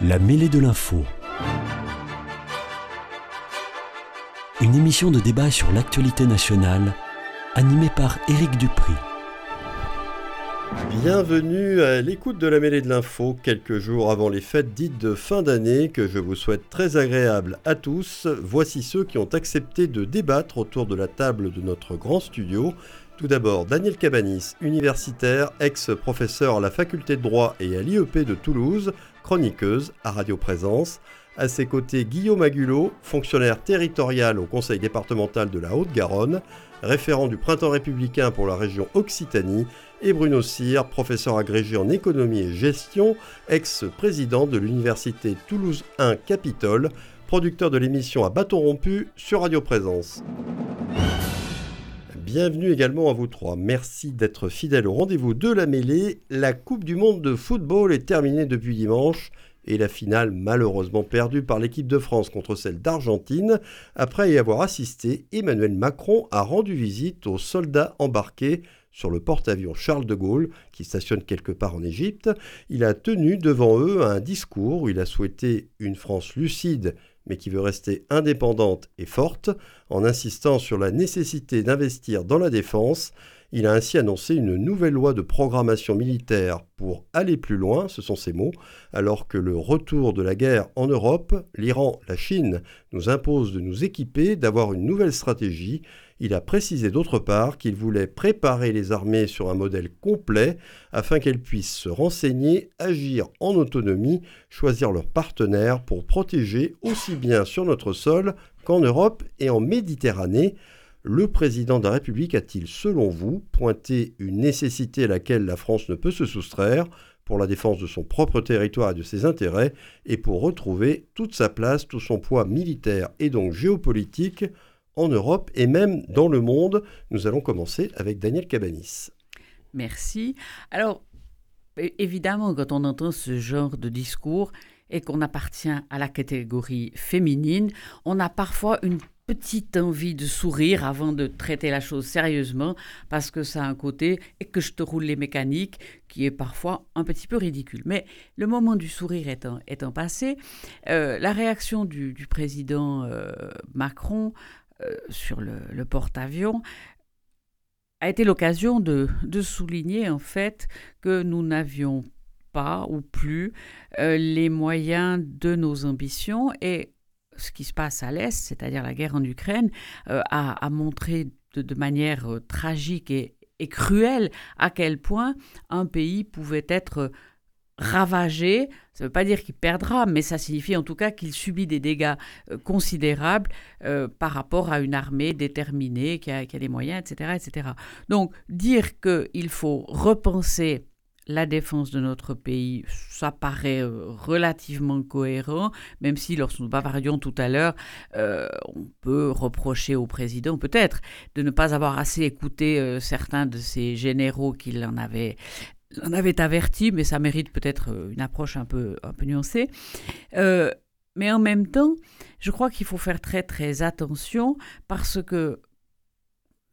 La mêlée de l'info. Une émission de débat sur l'actualité nationale, animée par Éric Dupri. Bienvenue à l'écoute de la mêlée de l'info, quelques jours avant les fêtes dites de fin d'année, que je vous souhaite très agréables à tous. Voici ceux qui ont accepté de débattre autour de la table de notre grand studio. Tout d'abord, Daniel Cabanis, universitaire, ex-professeur à la faculté de droit et à l'IEP de Toulouse, chroniqueuse à Radio Présence. À ses côtés, Guillaume Agulot, fonctionnaire territorial au conseil départemental de la Haute-Garonne, référent du Printemps républicain pour la région Occitanie, et Bruno Cyr, professeur agrégé en économie et gestion, ex-président de l'université Toulouse 1 Capitole, producteur de l'émission à bâton rompu sur Radio Présence. Bienvenue également à vous trois. Merci d'être fidèles au rendez-vous de la mêlée. La Coupe du Monde de football est terminée depuis dimanche et la finale malheureusement perdue par l'équipe de France contre celle d'Argentine. Après y avoir assisté, Emmanuel Macron a rendu visite aux soldats embarqués sur le porte-avions Charles de Gaulle, qui stationne quelque part en Égypte. Il a tenu devant eux un discours où il a souhaité une France lucide mais qui veut rester indépendante et forte, en insistant sur la nécessité d'investir dans la défense. Il a ainsi annoncé une nouvelle loi de programmation militaire pour aller plus loin, ce sont ses mots, alors que le retour de la guerre en Europe, l'Iran, la Chine, nous impose de nous équiper, d'avoir une nouvelle stratégie. Il a précisé d'autre part qu'il voulait préparer les armées sur un modèle complet afin qu'elles puissent se renseigner, agir en autonomie, choisir leurs partenaires pour protéger aussi bien sur notre sol qu'en Europe et en Méditerranée. Le président de la République a-t-il, selon vous, pointé une nécessité à laquelle la France ne peut se soustraire pour la défense de son propre territoire et de ses intérêts, et pour retrouver toute sa place, tout son poids militaire et donc géopolitique en Europe et même dans le monde Nous allons commencer avec Daniel Cabanis. Merci. Alors, évidemment, quand on entend ce genre de discours et qu'on appartient à la catégorie féminine, on a parfois une petite envie de sourire avant de traiter la chose sérieusement parce que ça a un côté et que je te roule les mécaniques qui est parfois un petit peu ridicule. Mais le moment du sourire étant, passé, euh, la réaction du, président euh, Macron euh, sur le, porte-avions a été l'occasion de, souligner en fait que nous n'avions pas ou plus les moyens de nos ambitions et ce qui se passe à l'Est, c'est-à-dire la guerre en Ukraine, euh, a, montré de, manière euh, tragique et, cruelle à quel point un pays pouvait être ravagé. Ça ne veut pas dire qu'il perdra, mais ça signifie en tout cas qu'il subit des dégâts euh, considérables par rapport à une armée déterminée qui a, qui a les moyens, etc., etc. Donc dire qu'il faut repenser la défense de notre pays, ça paraît euh, relativement cohérent, même si lorsque nous bavardions tout à l'heure, euh, on peut reprocher au président peut-être de ne pas avoir assez écouté euh, certains de ses généraux qui en avaient en avait averti, mais ça mérite peut-être une approche un peu, nuancée. mais en même temps, je crois qu'il faut faire très très attention parce que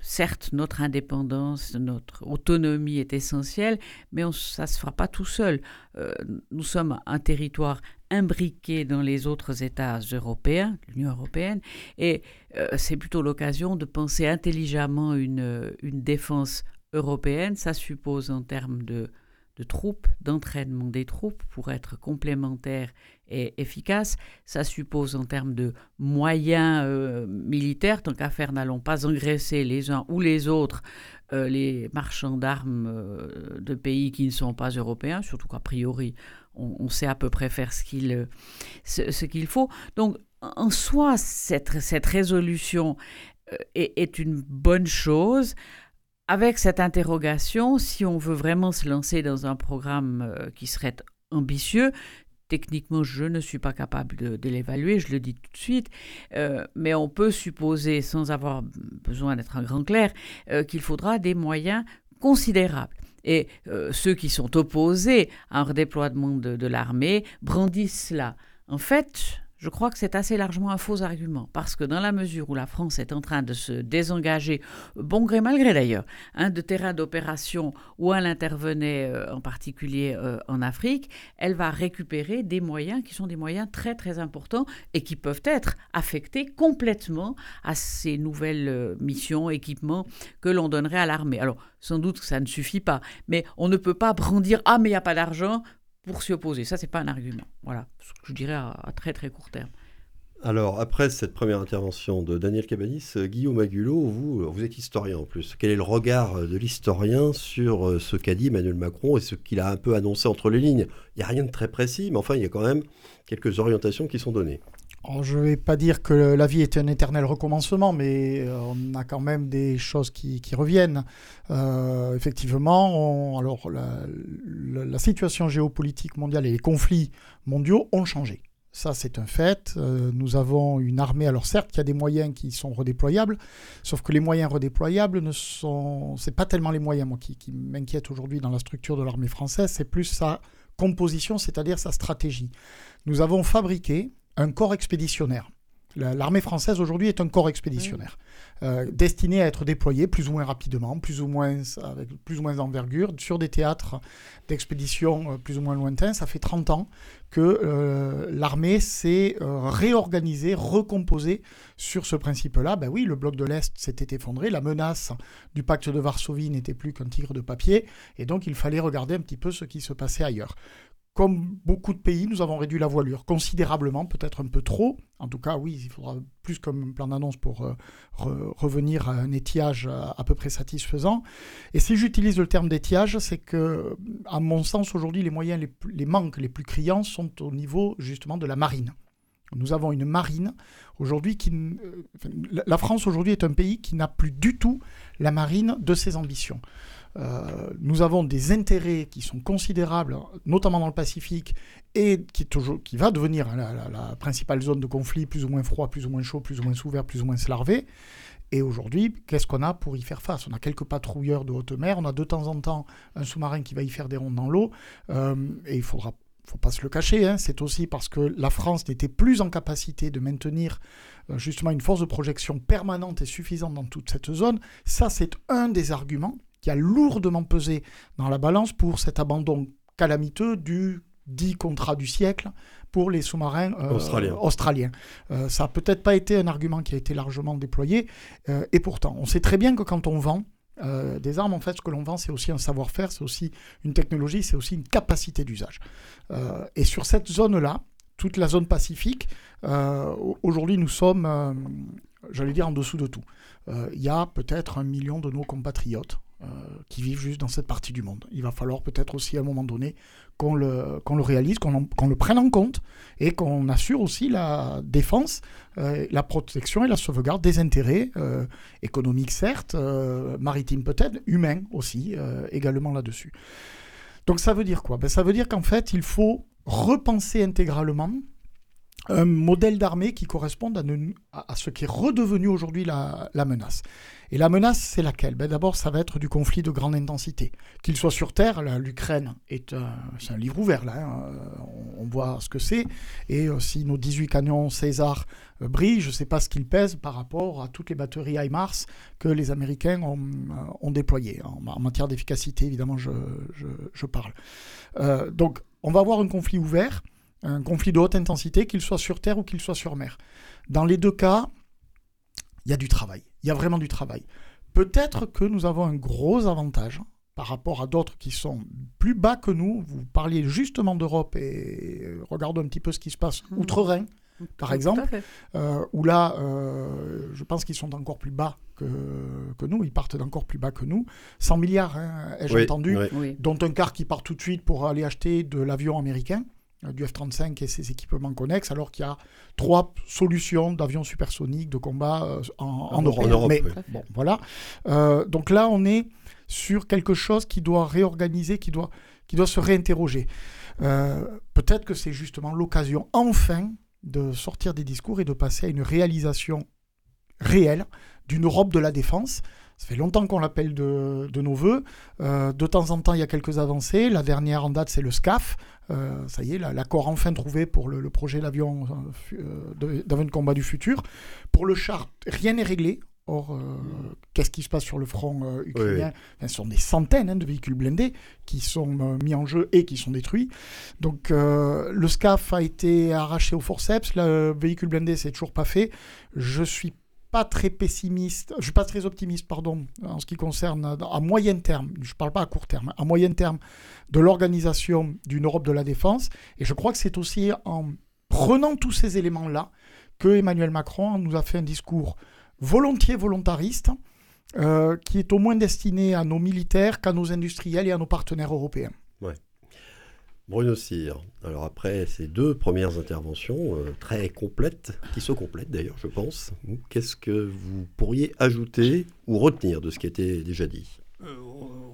Certes, notre indépendance, notre autonomie est essentielle, mais ça ne se fera pas tout seul. Euh, nous sommes un territoire imbriqué dans les autres États européens, l'Union européenne, et euh, c'est plutôt l'occasion de penser intelligemment une, une défense européenne. Ça suppose en termes de de troupes, d'entraînement des troupes pour être complémentaires et efficaces. Ça suppose en termes de moyens euh, militaires, tant qu'à faire, n'allons pas engraisser les uns ou les autres euh, les marchands d'armes euh, de pays qui ne sont pas européens, surtout qu'a priori, on, sait à peu près faire ce qu'il ce, qu'il faut. Donc, en soi, cette, cette résolution est, est une bonne chose avec cette interrogation, si on veut vraiment se lancer dans un programme euh, qui serait ambitieux, techniquement, je ne suis pas capable de, l'évaluer, je le dis tout de suite, euh, mais on peut supposer, sans avoir besoin d'être un grand clair, euh, qu'il faudra des moyens considérables. Et ceux qui sont opposés à un redéploiement de, de l'armée brandissent cela. En fait, je crois que c'est assez largement un faux argument, parce que dans la mesure où la France est en train de se désengager, bon gré mal gré d'ailleurs, hein, de terrains d'opération où elle intervenait euh, en particulier euh, en Afrique, elle va récupérer des moyens qui sont des moyens très très importants et qui peuvent être affectés complètement à ces nouvelles euh, missions, équipements que l'on donnerait à l'armée. Alors sans doute que ça ne suffit pas, mais on ne peut pas brandir ah mais il n'y a pas d'argent pour s'y opposer. Ça, c'est pas un argument. Voilà, ce que je dirais à, très très court terme. Alors, après cette première intervention de Daniel Cabanis, euh, Guillaume Agulot, vous, euh, vous êtes historien en plus. Quel est le regard euh, de l'historien sur ce qu'a dit Emmanuel Macron et ce qu'il a un peu annoncé entre les lignes? Il n'y a rien de très précis, mais enfin, il y a quand même quelques orientations qui sont données je ne vais pas dire que la vie est un éternel recommencement, mais euh, on a quand même des choses qui, reviennent. Euh, effectivement, alors la, situation géopolitique mondiale et les conflits mondiaux ont changé. Ça, c'est un fait. Euh, nous avons une armée. Alors certes, il y a des moyens qui sont redéployables, sauf que les moyens redéployables ne sont. C'est pas tellement les moyens qui, qui m'inquiètent aujourd'hui dans la structure de l'armée française. C'est plus sa composition, c'est-à-dire sa stratégie. Nous avons fabriqué un corps expéditionnaire. L'armée française aujourd'hui est un corps expéditionnaire, euh, destiné à être déployé plus ou moins rapidement, plus ou moins avec plus ou moins d'envergure, sur des théâtres d'expédition euh, plus ou moins lointains. Ça fait 30 ans que euh, l'armée s'est réorganisée, recomposée sur ce principe-là. Ben oui, le bloc de l'Est s'était effondré, la menace du pacte de Varsovie n'était plus qu'un tigre de papier, et donc il fallait regarder un petit peu ce qui se passait ailleurs comme beaucoup de pays, nous avons réduit la voilure considérablement, peut-être un peu trop. En tout cas, oui, il faudra plus comme plan d'annonce pour euh, revenir à un étiage à, peu près satisfaisant. Et si j'utilise le terme d'étiage, c'est que, à mon sens, aujourd'hui, les moyens, les, les manques les plus criants sont au niveau justement de la marine. Nous avons une marine aujourd'hui qui. Euh, la France aujourd'hui est un pays qui n'a plus du tout la marine de ses ambitions. Euh, nous avons des intérêts qui sont considérables, notamment dans le Pacifique, et qui, toujours, qui va devenir la, principale zone de conflit, plus ou moins froid, plus ou moins chaud, plus ou moins ouvert, plus ou moins larvé. Et aujourd'hui, qu'est-ce qu'on a pour y faire face? On a quelques patrouilleurs de haute mer, on a de temps en temps un sous-marin qui va y faire des rondes dans l'eau, euh, et il faudra faut pas se le cacher, hein, c'est aussi parce que la France n'était plus en capacité de maintenir euh, justement une force de projection permanente et suffisante dans toute cette zone. Ça, c'est un des arguments qui a lourdement pesé dans la balance pour cet abandon calamiteux du dit contrat du siècle pour les sous-marins euh, australiens. Euh, ça n'a peut-être pas été un argument qui a été largement déployé, euh, et pourtant, on sait très bien que quand on vend des armes, en fait, ce que l'on vend, c'est aussi un savoir-faire, c'est aussi une technologie, c'est aussi une capacité d'usage. et sur cette zone-là, toute la zone pacifique, aujourd'hui, nous sommes, j'allais dire, en dessous de tout. Il y a peut-être un million de nos compatriotes euh, qui vivent juste dans cette partie du monde. Il va falloir peut-être aussi à un moment donné qu'on le, qu'on le réalise, qu'on, le prenne en compte et qu'on assure aussi la défense, euh, la protection et la sauvegarde des intérêts euh, économiques certes, maritimes peut-être, humains aussi également là-dessus. Donc ça veut dire quoi? Ben, Ça veut dire qu'en fait il faut repenser intégralement un modèle d'armée qui corresponde à, ce qui est redevenu aujourd'hui la, menace. Et la menace, c'est laquelle? Ben D'abord, ça va être du conflit de grande intensité. Qu'il soit sur Terre, l'Ukraine est un, un, livre ouvert, là, hein, on, voit ce que c'est. Et euh, si nos 18 canons César euh, brillent, je ne sais pas ce qu'ils pèsent par rapport à toutes les batteries HIMARS que les Américains ont, euh, ont déployées. En, matière d'efficacité, évidemment, je, je parle. donc, on va avoir un conflit ouvert un conflit de haute intensité, qu'il soit sur terre ou qu'il soit sur mer. Dans les deux cas, il y a du travail. Il y a vraiment du travail. Peut-être que nous avons un gros avantage par rapport à d'autres qui sont plus bas que nous. Vous parliez justement d'Europe et regardons un petit peu ce qui se passe mmh. outre-Rhin, par exemple, euh, où là, euh, je pense qu'ils sont encore plus bas que, que nous, ils partent d'encore plus bas que nous. 100 milliards, hein, ai-je entendu, dont un quart qui part tout de suite pour aller acheter de l'avion américain. Euh, du F-35 et ses équipements connexes, alors qu'il y a trois solutions d'avions supersoniques de combat euh, en, Europe. Mais, bon, voilà. Euh, donc là, on est sur quelque chose qui doit réorganiser, qui doit, qui doit se réinterroger. Peut-être que c'est justement l'occasion, enfin, de sortir des discours et de passer à une réalisation réelle d'une Europe de la défense Ça fait longtemps qu'on l'appelle de, nos voeux. Euh, de temps en temps, il y a quelques avancées. La dernière en date, c'est le SCAF. Euh, ça y est, l'accord enfin trouvé pour le, projet l'avion euh, d'avion de combat du futur. Pour le char, rien n'est réglé. Or, qu'est-ce qui se passe sur le front ukrainien Ce sont des centaines hein, de véhicules blindés qui sont mis en jeu et qui sont détruits. Donc, le SCAF a été arraché au forceps. Le véhicule blindé, c'est toujours pas fait. Je suis pas très pessimiste, suis pas très optimiste, pardon, en ce qui concerne à moyen terme, je parle pas à court terme, à moyen terme de l'organisation d'une Europe de la défense. Et je crois que c'est aussi en prenant tous ces éléments-là que Emmanuel Macron nous a fait un discours volontiers volontariste, euh, qui est au moins destiné à nos militaires qu'à nos industriels et à nos partenaires européens. Bruno Cyr, alors après ces deux premières interventions euh, très complètes, qui se complètent d'ailleurs je pense, qu'est-ce que vous pourriez ajouter ou retenir de ce qui a été déjà dit? Euh,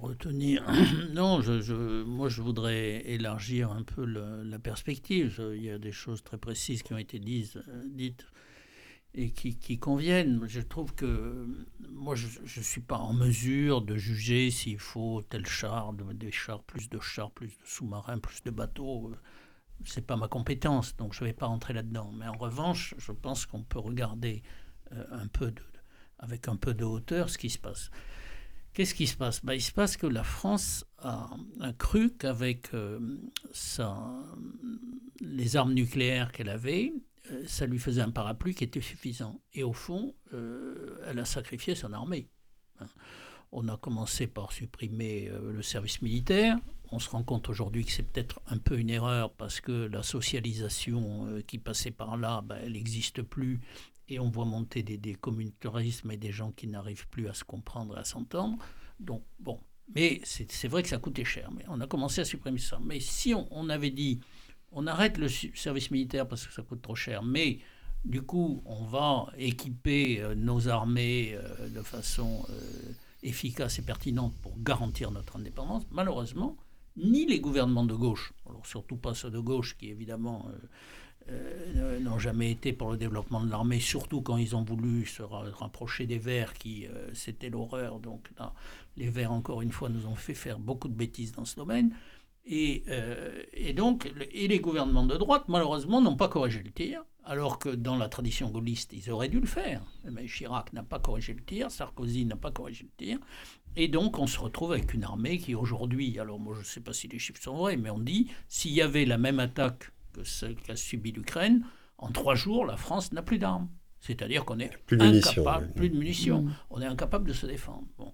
Retenir, non, je, moi je voudrais élargir un peu la perspective. Il y a des choses très précises qui ont été euh, dites et qui, conviennent. Je trouve que moi, je ne suis pas en mesure de juger s'il faut tel char, des chars, plus de chars, plus de sous-marins, plus de bateaux. C'est pas ma compétence, donc je ne vais pas entrer là-dedans. Mais en revanche, je pense qu'on peut regarder euh, un peu avec un peu de hauteur ce qui se passe. Qu'est-ce qui se passe? Ben, Il se passe que la France a, cru qu'avec euh, les armes nucléaires qu'elle avait, euh, ça lui faisait un parapluie qui était suffisant. Et au fond, euh, elle a sacrifié son armée. Hein. On a commencé par supprimer euh, le service militaire. On se rend compte aujourd'hui que c'est peut-être un peu une erreur parce que la socialisation qui passait par là, ben, elle n'existe plus. Et on voit monter des, des communautarismes et des gens qui n'arrivent plus à se comprendre, à s'entendre. Donc, bon. Mais c'est vrai que ça coûtait cher. Mais on a commencé à supprimer ça. Mais si on avait dit on arrête le service militaire parce que ça coûte trop cher, mais du coup, on va équiper euh, nos armées euh, de façon euh, efficace et pertinente pour garantir notre indépendance. Malheureusement, ni les gouvernements de gauche, alors surtout pas ceux de gauche qui évidemment n'ont jamais été pour le développement de l'armée, surtout quand ils ont voulu se rapprocher des Verts, qui c'était l'horreur. Donc les Verts, encore une fois, nous ont fait faire beaucoup de bêtises dans ce domaine. Euh, et, donc, et les gouvernements de droite, malheureusement, n'ont pas corrigé le tir, alors que dans la tradition gaulliste, ils auraient dû le faire. Mais Chirac n'a pas corrigé le tir, Sarkozy n'a pas corrigé le tir. Et donc, on se retrouve avec une armée qui, aujourd'hui, alors moi, je ne sais pas si les chiffres sont vrais, mais on dit, s'il y avait la même attaque que celle qu'a subie l'Ukraine, en trois jours, la France n'a plus d'armes. C'est-à-dire qu'on est plus de incapable, plus de munitions, mm. on est incapable de se défendre. Bon.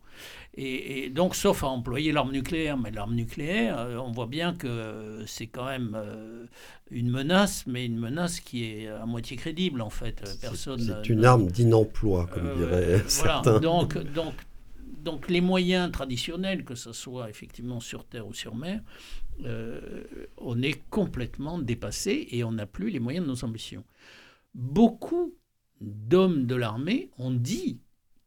Et, donc, sauf à employer l'arme nucléaire, mais l'arme nucléaire, euh, on voit bien que c'est quand même euh, une menace, mais une menace qui est à moitié crédible en fait. Personne. C'est une arme d'inemploi, comme euh, diraient certains. Donc, donc, donc, les moyens traditionnels, que ce soit effectivement sur terre ou sur mer, on est complètement dépassé et on n'a plus les moyens de nos ambitions. Beaucoup d'hommes de l'armée ont dit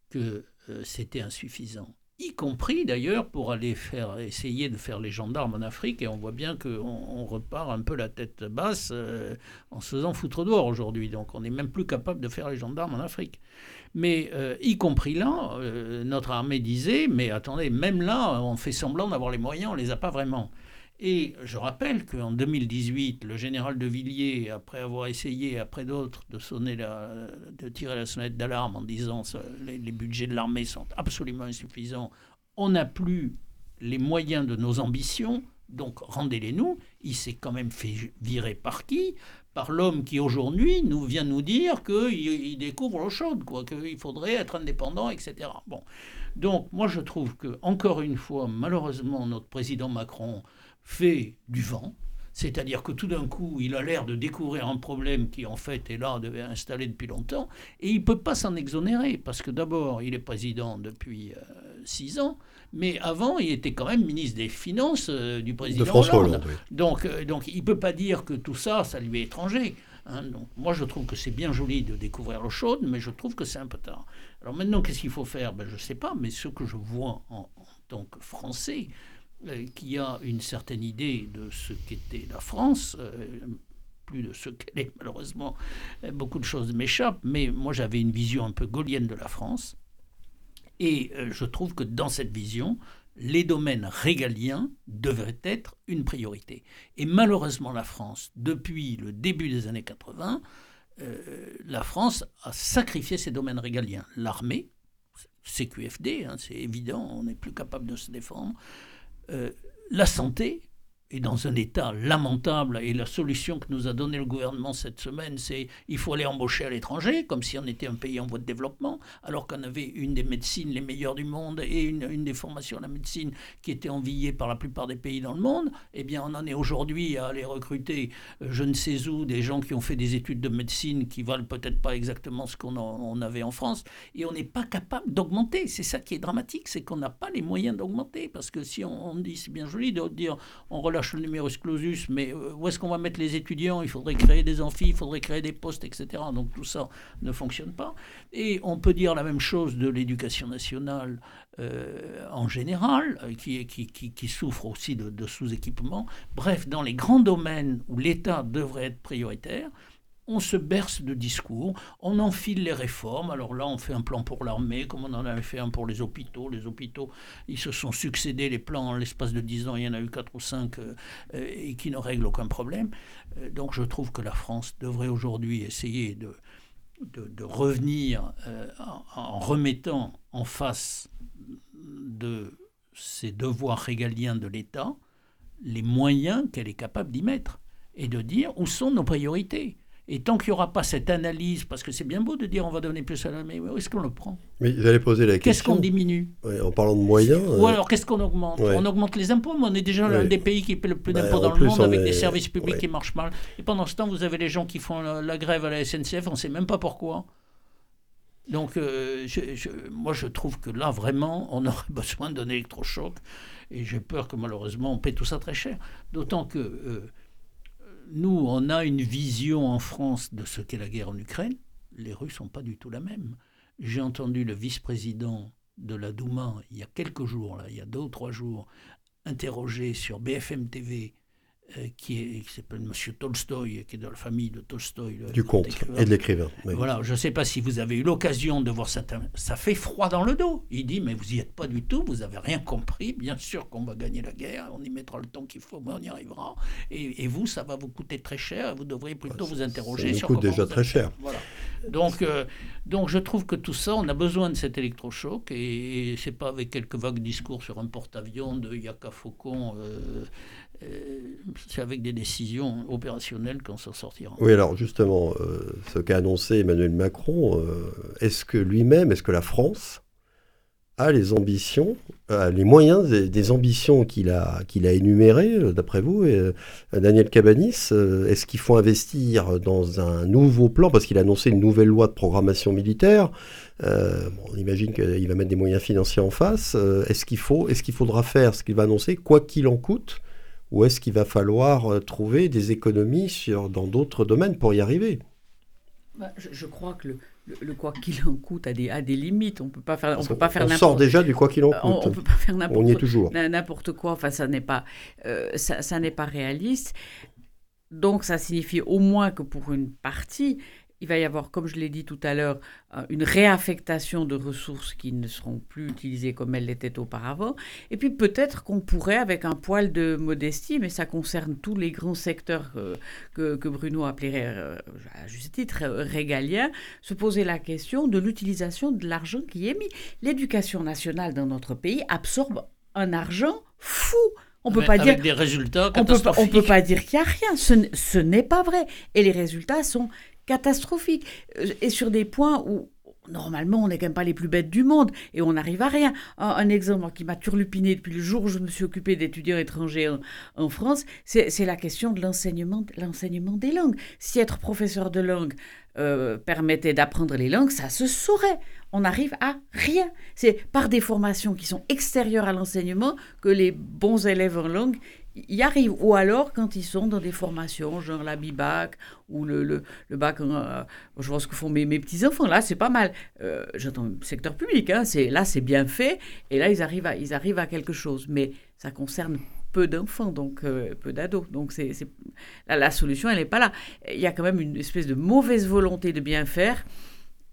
que euh, c'était insuffisant. Y compris d'ailleurs pour aller faire essayer de faire les gendarmes en Afrique et on voit bien qu'on on repart un peu la tête basse euh, en se faisant foutre dehors aujourd'hui. Donc on n'est même plus capable de faire les gendarmes en Afrique. Mais euh, y compris là notre armée disait mais attendez même là on fait semblant d'avoir les moyens on les a pas vraiment et je rappelle qu'en 2018, le général de Villiers, après avoir essayé, après d'autres, de, de tirer la sonnette d'alarme en disant que les, budgets de l'armée sont absolument insuffisants, on n'a plus les moyens de nos ambitions, donc rendez-les-nous. Il s'est quand même fait virer par qui? Par l'homme qui aujourd'hui nous vient nous dire qu'il il découvre l'eau chaude, qu'il faudrait être indépendant, etc. Bon. Donc moi je trouve que, encore une fois, malheureusement, notre président Macron fait du vent, c'est-à-dire que tout d'un coup, il a l'air de découvrir un problème qui en fait est là, devait installé depuis longtemps, et il ne peut pas s'en exonérer, parce que d'abord, il est président depuis euh, six ans, mais avant, il était quand même ministre des Finances euh, du président de François Hollande. Donc, euh, donc il ne peut pas dire que tout ça, ça lui est étranger. Hein. donc, moi, je trouve que c'est bien joli de découvrir l'eau chaude, mais je trouve que c'est un peu tard. Alors maintenant, qu'est-ce qu'il faut faire? Ben, Je ne sais pas, mais ce que je vois en, en tant que Français, qui a une certaine idée de ce qu'était la France, euh, plus de ce qu'elle est malheureusement, beaucoup de choses m'échappent, mais moi j'avais une vision un peu gaulienne de la France. Et euh, je trouve que dans cette vision, les domaines régaliens devraient être une priorité. Et malheureusement, la France, depuis le début des années 80, euh, la France a sacrifié ses domaines régaliens. L'armée, CQFD, hein, c'est évident, on n'est plus capable de se défendre. Euh, la santé, est dans un état lamentable. Et la solution que nous a donnée le gouvernement cette semaine, c'est il faut aller embaucher à l'étranger, comme si on était un pays en voie de développement, alors qu'on avait une des médecines les meilleures du monde et une, une, des formations à la médecine qui était enviée par la plupart des pays dans le monde. Eh bien, on en est aujourd'hui à aller recruter, euh, je ne sais où, des gens qui ont fait des études de médecine qui valent peut-être pas exactement ce qu'on on avait en France. Et on n'est pas capable d'augmenter. C'est ça qui est dramatique, c'est qu'on n'a pas les moyens d'augmenter. Parce que si on, on dit, c'est bien joli de dire, on relâche le numerus clausus, mais euh, où est-ce qu'on va mettre les étudiants? Il faudrait créer des amphis, il faudrait créer des postes, etc. Donc tout ça ne fonctionne pas. Et on peut dire la même chose de l'éducation nationale euh, en général, euh, qui, qui, qui, souffre aussi de, de sous-équipement. Bref, dans les grands domaines où l'État devrait être prioritaire, on se berce de discours, on enfile les réformes. Alors là, on fait un plan pour l'armée, comme on en avait fait un pour les hôpitaux. Les hôpitaux, ils se sont succédés les plans en l'espace de 10 ans, il y en a eu 4 ou 5 euh, euh, et qui ne règlent aucun problème. Euh, donc je trouve que la France devrait aujourd'hui essayer de, revenir en, en remettant en face de ses devoirs régaliens de l'État les moyens qu'elle est capable d'y mettre et de dire où sont nos priorités. Et tant qu'il n'y aura pas cette analyse, parce que c'est bien beau de dire on va donner plus à l'armée, où est-ce qu'on le prend? Mais vous allez poser la question. Qu'est-ce qu'on diminue? En parlant de moyens. Ou euh, alors qu'est-ce qu'on augmente? On augmente les impôts, mais on est déjà l'un des pays qui paie le plus bah, d'impôts dans le monde avec des services publics qui marchent mal. Et pendant ce temps, vous avez les gens qui font la, grève à la SNCF, on ne sait même pas pourquoi. Donc, euh, moi, je trouve que là, vraiment, on aurait besoin d'un électrochoc. Et j'ai peur que malheureusement, on paie tout ça très cher. D'autant que. Euh, nous, on a une vision en France de ce qu'est la guerre en Ukraine. Les Russes sont pas du tout la même. J'ai entendu le vice-président de la Douma il y a quelques jours, là, il y a deux ou trois jours, interrogé sur BFM TV qui, s'appelle Monsieur Tolstoï, qui est dans la famille de Tolstoï. du conte et de l'écrivain. Voilà, je ne sais pas si vous avez eu l'occasion de voir ça. Ça fait froid dans le dos. Il dit, mais vous n'y êtes pas du tout, vous n'avez rien compris. Bien sûr qu'on va gagner la guerre, on y mettra le temps qu'il faut, mais on y arrivera. Et, vous, ça va vous coûter très cher. Vous devriez plutôt vous interroger ça sur. coûte déjà très cher. Voilà. Donc, euh, donc je trouve que tout ça, on a besoin de cet électrochoc et, c'est pas avec quelques vagues discours sur un porte-avions de Yaka Faucon. Euh, euh, c'est avec des décisions opérationnelles qu'on s'en sortira. Oui, alors justement, ce qu'a annoncé Emmanuel Macron, est-ce que lui-même, est-ce que la France a les ambitions, les moyens des, ambitions qu'il a, qu'il a énumérées, d'après vous, Daniel Cabanis, est-ce qu'il faut investir dans un nouveau plan, parce qu'il a annoncé une nouvelle loi de programmation militaire. On imagine qu'il va mettre des moyens financiers en face. est-ce qu'il faut, est-ce qu'il faudra faire ce qu'il va annoncer, quoi qu'il en coûte? Ou est-ce qu'il va falloir euh, trouver des économies dans d'autres domaines pour y arriver? Bah, je, crois que le, quoi qu'il en coûte a des, a des limites. On peut pas faire, on peut pas faire on sort déjà du quoi qu'il en coûte. On, on peut pas faire n'importe. On y est toujours. N'importe quoi. Enfin, ça n'est pas, euh, ça, ça n'est pas réaliste. Donc, ça signifie au moins que pour une partie, il va y avoir, comme je l'ai dit tout à l'heure, euh, une réaffectation de ressources qui ne seront plus utilisées comme elles l'étaient auparavant. Et puis peut-être qu'on pourrait, avec un poil de modestie, mais ça concerne tous les grands secteurs euh, que, que, Bruno appelait, euh, à juste titre, régaliens, se poser la question de l'utilisation de l'argent qui est mis. L'éducation nationale dans notre pays absorbe un argent fou. On peut pas dire des résultats on peut pas, on peut pas dire qu'il y a rien. Ce n'est pas vrai. Et les résultats sont catastrophique. Euh, et sur des points où normalement, on n'est quand même pas les plus bêtes du monde et on n'arrive à rien. Un, exemple qui m'a turlupiné depuis le jour où je me suis occupé d'étudiants étrangers en, France, c'est la question de l'enseignement des langues. Si être professeur de langue euh, permettait d'apprendre les langues, ça se saurait. On n'arrive à rien. C'est par des formations qui sont extérieures à l'enseignement que les bons élèves en langue y arrivent. Ou alors quand ils sont dans des formations, genre la BIBAC ou le, le, bac, euh, je vois ce que font mes, mes petits-enfants, là c'est pas mal. Euh, J'entends secteur public, hein, là c'est bien fait, et là ils arrivent, à, ils arrivent à quelque chose. Mais ça concerne peu d'enfants, donc euh, peu d'ados. Donc c'est, la, la, solution, elle n'est pas là. Il y a quand même une espèce de mauvaise volonté de bien faire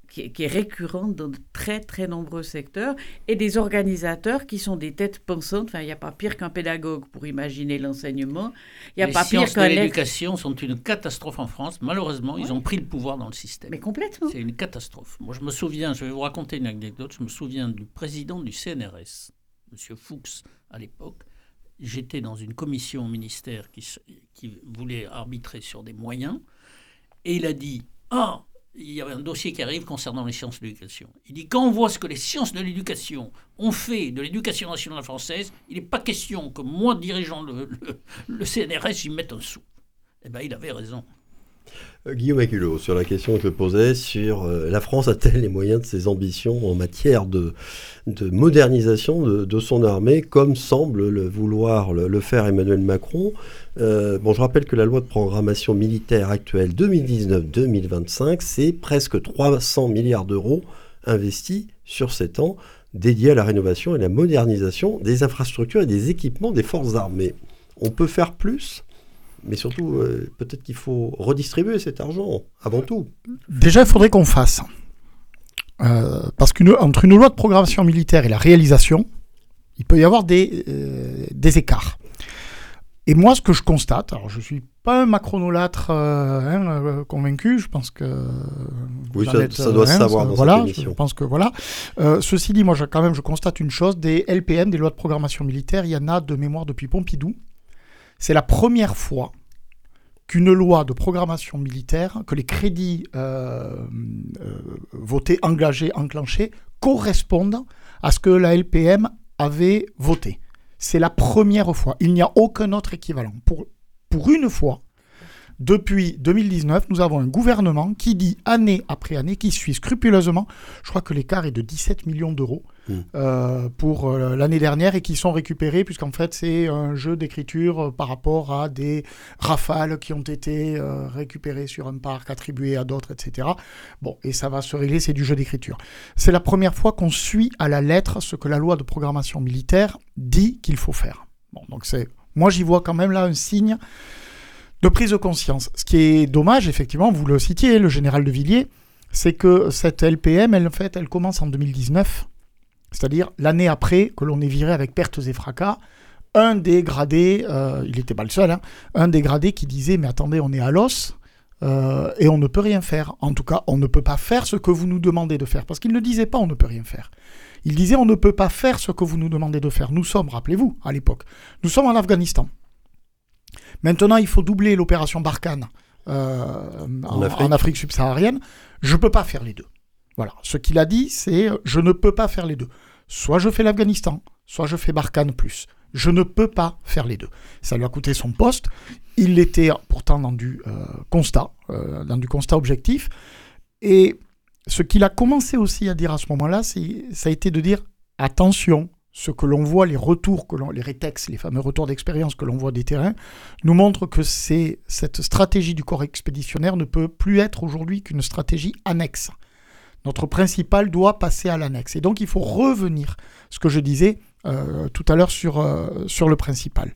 qui, est récurrente dans de très très nombreux secteurs, et des organisateurs qui sont des têtes pensantes. Enfin, il n'y a pas pire qu'un pédagogue pour imaginer l'enseignement. Il a pas pire qu'un... l'éducation sont une catastrophe en France. Malheureusement, ils ont pris le pouvoir dans le système. Mais complètement. C'est une catastrophe. Moi, je me souviens, je vais vous raconter une anecdote, je me souviens du président du CNRS, M. Fuchs, à l'époque. J'étais dans une commission au ministère qui, qui voulait arbitrer sur des moyens, et il a dit Ah, il y avait un dossier qui arrive concernant les sciences de l'éducation. Il dit quand on voit ce que les sciences de l'éducation ont fait de l'éducation nationale française, il n'est pas question que moi, dirigeant le, CNRS, j'y mette un sou. Eh bien, il avait raison. Euh, Guillaume Aculot, sur la question que je posais sur euh, la France a-t-elle les moyens de ses ambitions en matière de, de modernisation de, son armée, comme semble le vouloir le, faire Emmanuel Macron? Euh, Bon, je rappelle que la loi de programmation militaire actuelle 2019-2025, c'est presque 300 milliards d'euros investis sur 7 ans dédiés à la rénovation et la modernisation des infrastructures et des équipements des forces armées. On peut faire plus? Mais surtout, euh, peut-être qu'il faut redistribuer cet argent, avant tout. Déjà, il faudrait qu'on fasse. Euh, parce qu'entre une loi de programmation militaire et la réalisation, il peut y avoir des, euh, des écarts. Et moi, ce que je constate, alors je ne suis pas un macronolâtre hein, convaincu, je pense que. Oui, ça, doit se hein, savoir dans voilà, cette. Je pense que voilà. ceci dit, moi, quand même, je constate une chose des LPM, des lois de programmation militaire, il y en a de mémoire depuis Pompidou. C'est la première fois qu'une loi de programmation militaire, que les crédits euh, euh, votés, engagés, enclenchés, correspondent à ce que la LPM avait voté. C'est la première fois. Il n'y a aucun autre équivalent. Pour, pour une fois, depuis 2019, nous avons un gouvernement qui dit année après année, qui suit scrupuleusement, je crois que l'écart est de 17 millions d'euros euh, pour euh, l'année dernière et qui sont récupérés, puisqu'en fait c'est un jeu d'écriture euh, par rapport à des rafales qui ont été récupérées sur un parc, attribuées à d'autres, etc. Bon, et ça va se régler, c'est du jeu d'écriture. C'est la première fois qu'on suit à la lettre ce que la loi de programmation militaire dit qu'il faut faire. Bon, donc c'est, moi j'y vois quand même là un signe de prise de conscience. Ce qui est dommage, effectivement, vous le citiez, le général de Villiers, c'est que cette LPM, elle, en fait, elle commence en 2019, c'est-à-dire l'année après que l'on est viré avec pertes et fracas. Un des gradés, euh, il n'était pas le seul, hein, un des gradés qui disait Mais attendez, on est à l'os euh, et on ne peut rien faire. En tout cas, on ne peut pas faire ce que vous nous demandez de faire. Parce qu'il ne disait pas On ne peut rien faire. Il disait On ne peut pas faire ce que vous nous demandez de faire. Nous sommes, rappelez-vous, à l'époque, nous sommes en Afghanistan. Maintenant, il faut doubler l'opération Barkhane euh, en, Afrique, subsaharienne. Je ne peux pas faire les deux. Voilà. Ce qu'il a dit, c'est je ne peux pas faire les deux. Soit je fais l'Afghanistan, soit je fais Barkhane plus. Je ne peux pas faire les deux. Ça lui a coûté son poste. Il était pourtant dans du euh, constat, euh, dans du constat objectif. Et ce qu'il a commencé aussi à dire à ce moment-là, ça a été de dire attention, ce que l'on voit, les retours, que les rétex, les fameux retours d'expérience que l'on voit des terrains, nous montrent que cette stratégie du corps expéditionnaire ne peut plus être aujourd'hui qu'une stratégie annexe. Notre principal doit passer à l'annexe. Et donc il faut revenir, ce que je disais euh, tout à l'heure sur, euh, sur le principal.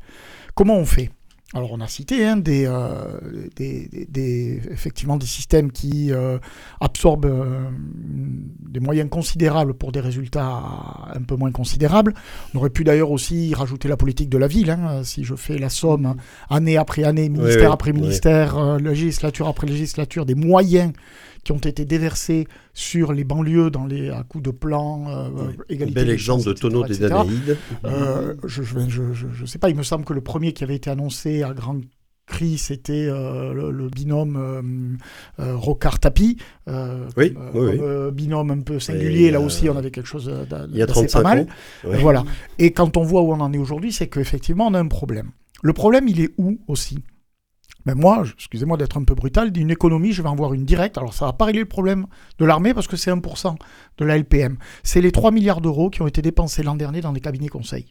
Comment on fait? Alors on a cité hein, euh, des, des, effectivement des systèmes qui euh, absorbent euh, des moyens considérables pour des résultats un peu moins considérables. On aurait pu d'ailleurs aussi rajouter la politique de la ville. Hein, si je fais la somme année après année, ministère après ministère, législature après législature, des moyens qui ont été déversés sur les banlieues dans les, à coups de plan, euh, égalité. Bel exemple de tonneau des Danaïdes. Euh, je ne sais pas, il me semble que le premier qui avait été annoncé à grand cri, c'était euh, le, binôme euh, Rocard-Tapi. oui, binôme un peu singulier, là aussi, on avait quelque chose d'assez pas mal. Voilà. Et quand on voit où on en est aujourd'hui, c'est qu'effectivement, on a un problème. Le problème, il est où aussi? Mais moi, excusez-moi d'être un peu brutal, d'une économie, je vais en voir une directe. Alors ça va pas régler le problème de l'armée parce que c'est 1% de la LPM. C'est les 3 milliards d'euros qui ont été dépensés l'an dernier dans les cabinets conseils.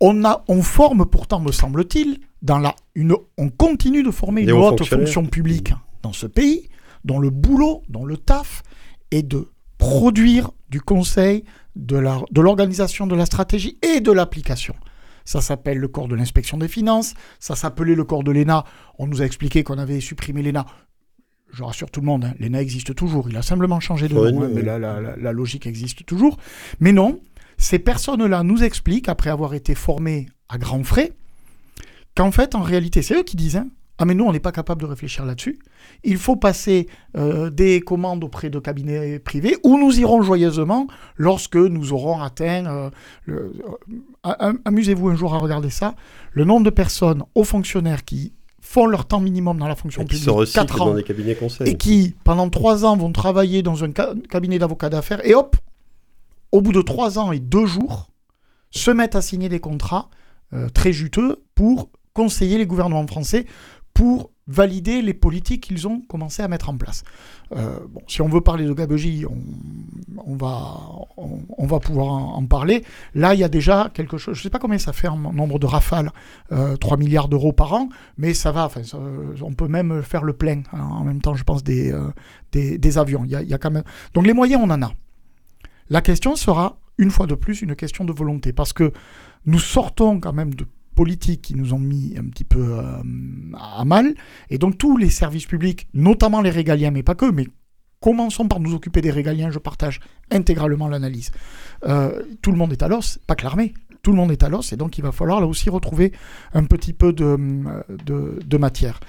On, a, on forme pourtant, me semble-t-il, dans la, une, on continue de former une haute fonction publique dans ce pays, dont le boulot, dont le taf est de produire du conseil, de l'organisation de, de la stratégie et de l'application. Ça s'appelle le corps de l'inspection des finances. Ça s'appelait le corps de l'ENA. On nous a expliqué qu'on avait supprimé l'ENA. je rassure tout le monde, hein, l'ENA existe toujours. Il a simplement changé de nom, hein, mais la, la, logique existe toujours. Mais non, ces personnes-là nous expliquent, après avoir été formées à grands frais, qu'en fait, en réalité, c'est eux qui disent hein, Ah, mais nous, on n'est pas capable de réfléchir là-dessus. Il faut passer euh, des commandes auprès de cabinets privés où nous irons joyeusement lorsque nous aurons atteint. Euh, le... Euh, amusez-vous un jour à regarder ça. Le nombre de personnes, aux fonctionnaires qui font leur temps minimum dans la fonction publique, 4 ans, dans des cabinets conseils. et qui, pendant 3 ans, vont travailler dans un cabinet d'avocats d'affaires, et hop, au bout de 3 ans et 2 jours, se mettent à signer des contrats très juteux pour conseiller les gouvernements français pour valider les politiques qu'ils ont commencé à mettre en place. Euh, bon, si on veut parler de gabegie, on, va, on, va pouvoir en, parler. Là, il y a déjà quelque chose, je ne sais pas combien ça fait en nombre de rafales, 3 euh, milliards d'euros par an, mais ça va, enfin, on peut même faire le plein hein, en même temps, je pense, des, euh, des, avions. Il y, il y a quand même... Donc les moyens, on en a. La question sera, une fois de plus, une question de volonté, parce que nous sortons quand même de politiques qui nous ont mis un petit peu euh, à mal. Et donc tous les services publics, notamment les régaliens, mais pas que, mais commençons par nous occuper des régaliens, je partage intégralement l'analyse. Euh, tout le monde est à l'os, pas que l'armée, tout le monde est à l'os, et donc il va falloir là aussi retrouver un petit peu de, de matière.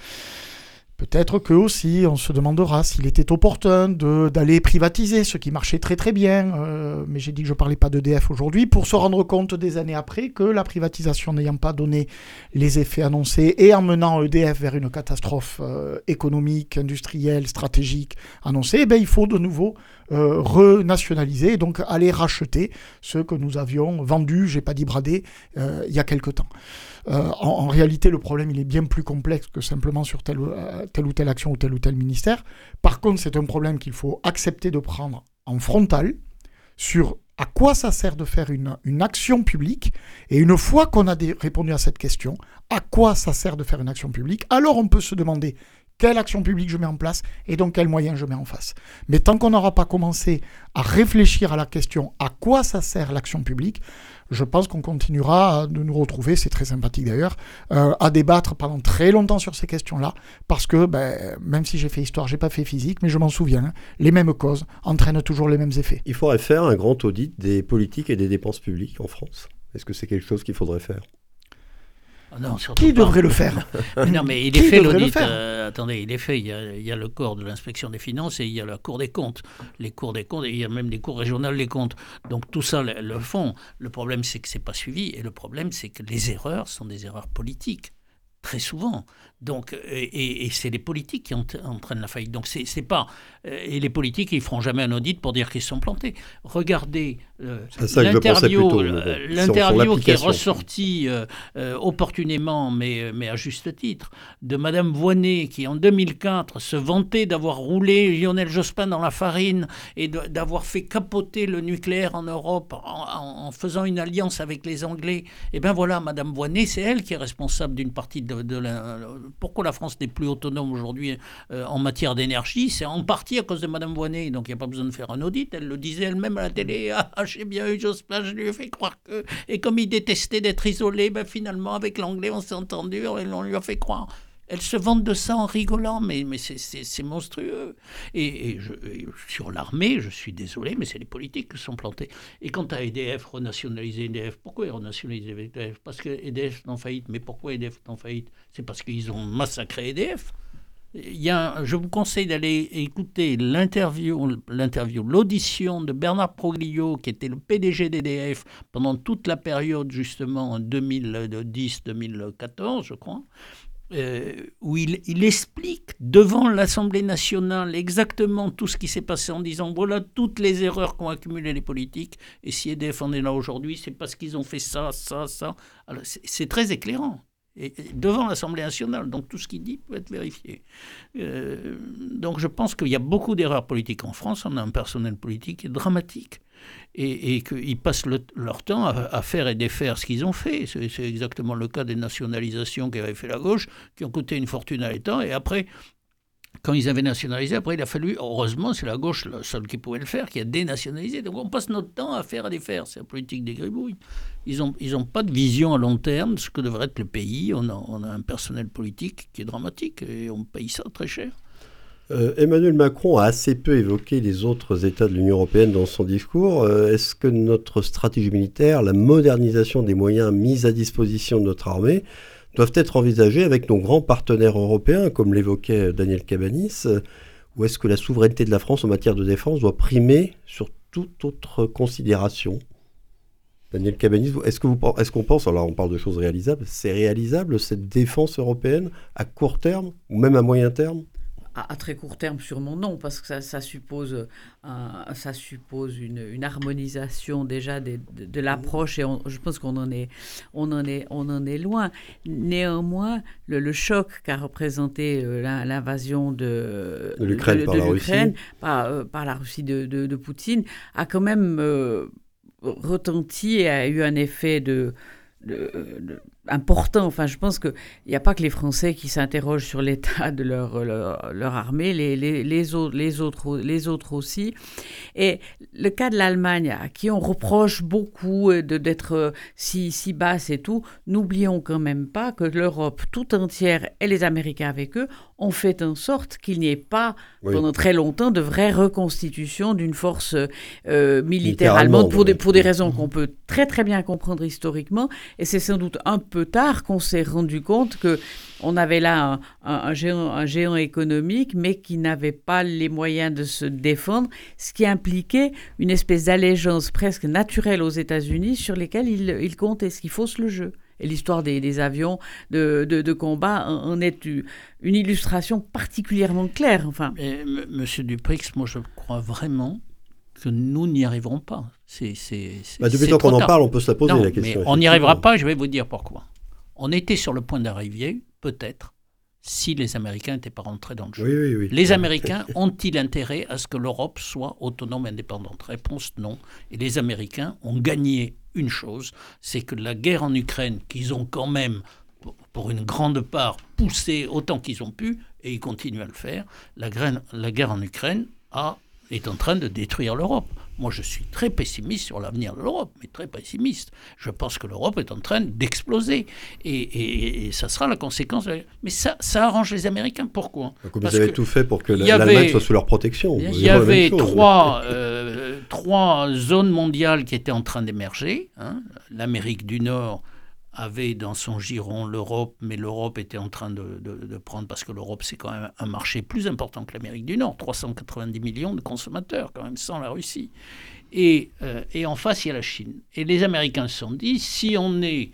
Peut-être que aussi on se demandera s'il était opportun d'aller privatiser ce qui marchait très très bien, euh, mais j'ai dit que je ne parlais pas d'EDF aujourd'hui, pour se rendre compte des années après que la privatisation n'ayant pas donné les effets annoncés et en menant EDF vers une catastrophe euh, économique, industrielle, stratégique annoncée, eh ben, il faut de nouveau euh, renationaliser, donc aller racheter ce que nous avions vendu, j'ai pas dit bradé, il y a quelque temps. Euh, en, réalité, le problème, il est bien plus complexe que simplement sur telle, euh, ou telle action ou tel ou tel ministère. Par contre, c'est un problème qu'il faut accepter de prendre en frontal sur à quoi ça sert de faire une action publique. Et une fois qu'on a répondu à cette question, à quoi ça sert de faire une action publique, alors on peut se demander quelle action publique je mets en place et donc quels moyens je mets en face. Mais tant qu'on n'aura pas commencé à réfléchir à la question à quoi ça sert l'action publique, je pense qu'on continuera de nous retrouver, c'est très sympathique d'ailleurs, euh, à débattre pendant très longtemps sur ces questions-là, parce que ben, même si j'ai fait histoire, j'ai pas fait physique, mais je m'en souviens, les mêmes causes entraînent toujours les mêmes effets. Il faudrait faire un grand audit des politiques et des dépenses publiques en France. Est-ce que c'est quelque chose qu'il faudrait faire? Ah qui devrait le faire Non, mais il est fait l'audit. Euh, attendez, il est fait. Il y, a, le corps de l'inspection des finances et il y a la Cour des comptes. Les cours des comptes, et il y a même des cours régionales des comptes. Donc tout ça le, le font. Le problème, c'est que c'est pas suivi. Et le problème, c'est que les erreurs sont des erreurs politiques très souvent. Donc, et, c'est les politiques qui entraînent la faillite. Donc, c'est pas. Euh, et les politiques, ils feront jamais un audit pour dire qu'ils sont plantés. Regardez euh, l'interview qui est ressortie euh, opportunément, mais, mais à juste titre, de Madame Voinet, qui en 2004 se vantait d'avoir roulé Lionel Jospin dans la farine et d'avoir fait capoter le nucléaire en Europe en, faisant une alliance avec les Anglais. Et eh bien voilà, Madame Voinet, c'est elle qui est responsable d'une partie de, de la pourquoi la France n'est plus autonome aujourd'hui euh, en matière d'énergie C'est en partie à cause de Mme Voinet. Donc il n'y a pas besoin de faire un audit. Elle le disait elle-même à la télé. Ah, ah, j'ai bien eu Jospin, je lui ai fait croire que. Et comme il détestait d'être isolé, ben, finalement, avec l'anglais, on s'est entendu et on lui a fait croire. Elle se vante de ça en rigolant, mais, mais c'est monstrueux. Et, sur l'armée, je suis désolé, mais c'est les politiques qui sont plantés. Et quant à EDF, renationaliser EDF, pourquoi renationaliser EDF Parce que EDF est en faillite. Mais pourquoi EDF est en faillite? C'est parce qu'ils ont massacré EDF. Il y a, je vous conseille d'aller écouter l'interview, l'interview, l'audition de Bernard Proglio, qui était le PDG d'EDF pendant toute la période justement 2010-2014, je crois. Euh, où il, explique devant l'Assemblée nationale exactement tout ce qui s'est passé en disant voilà toutes les erreurs qu'ont accumulées les politiques et si EDF en est là aujourd'hui c'est parce qu'ils ont fait ça, ça, ça. C'est très éclairant. Et, devant l'Assemblée nationale, donc tout ce qu'il dit peut être vérifié. Euh, donc je pense qu'il y a beaucoup d'erreurs politiques en France, on a un personnel politique dramatique et, qu'ils passent leur temps à, faire et défaire ce qu'ils ont fait. C'est exactement le cas des nationalisations qu'avait fait la gauche, qui ont coûté une fortune à l'État, et après, quand ils avaient nationalisé, après il a fallu, heureusement, c'est la gauche la seule qui pouvait le faire, qui a dénationalisé. Donc on passe notre temps à faire et défaire. C'est la politique des gribouilles. Ils n'ont pas de vision à long terme de ce que devrait être le pays. On a un personnel politique qui est dramatique et on paye ça très cher. Euh, Emmanuel Macron a assez peu évoqué les autres États de l'Union européenne dans son discours. Euh, est-ce que notre stratégie militaire, la modernisation des moyens mis à disposition de notre armée, doivent être envisagées avec nos grands partenaires européens, comme l'évoquait Daniel Cabanis? Ou est-ce que la souveraineté de la France en matière de défense doit primer sur toute autre considération? Daniel Cabanis, est-ce qu'on pense, alors on parle de choses réalisables, c'est réalisable cette défense européenne à court terme ou même à moyen terme? À, très court terme, sûrement non, parce que ça, suppose, ça suppose une, harmonisation déjà de, l'approche et je pense qu'on en est, on en est, on en est loin. Néanmoins, le, choc qu'a représenté euh, l'invasion de, l'Ukraine par, euh, par, la Russie de, Poutine a quand même euh, retenti et a eu un effet de important. Enfin, je pense qu'il n'y a pas que les Français qui s'interrogent sur l'état de leur, leur, armée, les, les, les, autres, les, autres, les autres aussi. Et le cas de l'Allemagne, à qui on reproche beaucoup d'être euh, si, si basse et tout, n'oublions quand même pas que l'Europe tout entière et les Américains avec eux ont fait en sorte qu'il n'y ait pas pendant très longtemps de vraie reconstitution d'une force euh, militaire allemande pour des, pour des raisons qu'on peut très très bien comprendre historiquement. Et c'est sans doute un peu tard qu'on s'est rendu compte que on avait là un, géant, économique, mais qui n'avait pas les moyens de se défendre, ce qui impliquait une espèce d'allégeance presque naturelle aux États-Unis sur lesquels il, il comptait, ce qui fausse le jeu. Et l'histoire des, avions de, combat en est une illustration particulièrement claire. Enfin. Monsieur Duprix, moi je crois vraiment que nous n'y arriverons pas. C'est, bah, depuis le qu'on en parle, on peut se la poser la question. on n'y arrivera pas, je vais vous dire pourquoi. On était sur le point d'arriver, peut-être, si les Américains n'étaient pas rentrés dans le jeu. Les Américains ont-ils intérêt à ce que l'Europe soit autonome et indépendante? Réponse non. Et les Américains ont gagné une chose, c'est que la guerre en Ukraine, qu'ils ont quand même, pour une grande part, poussé autant qu'ils ont pu, et ils continuent à le faire, la, la guerre en Ukraine a, est en train de détruire l'Europe. Moi, je suis très pessimiste sur l'avenir de l'Europe, mais très pessimiste. Je pense que l'Europe est en train d'exploser. Et, ça sera la conséquence. Mais ça, ça arrange les Américains. Pourquoi? Vous avez tout fait pour que l'Allemagne soit sous leur protection. Il y avait trois, euh, trois zones mondiales qui étaient en train d'émerger. Hein. L'Amérique du Nord avait dans son giron l'Europe, mais l'Europe était en train de, prendre, parce que l'Europe c'est quand même un marché plus important que l'Amérique du Nord, 390 millions de consommateurs quand même sans la Russie. Et, euh, et en face il y a la Chine. Et les Américains se sont dit, si on est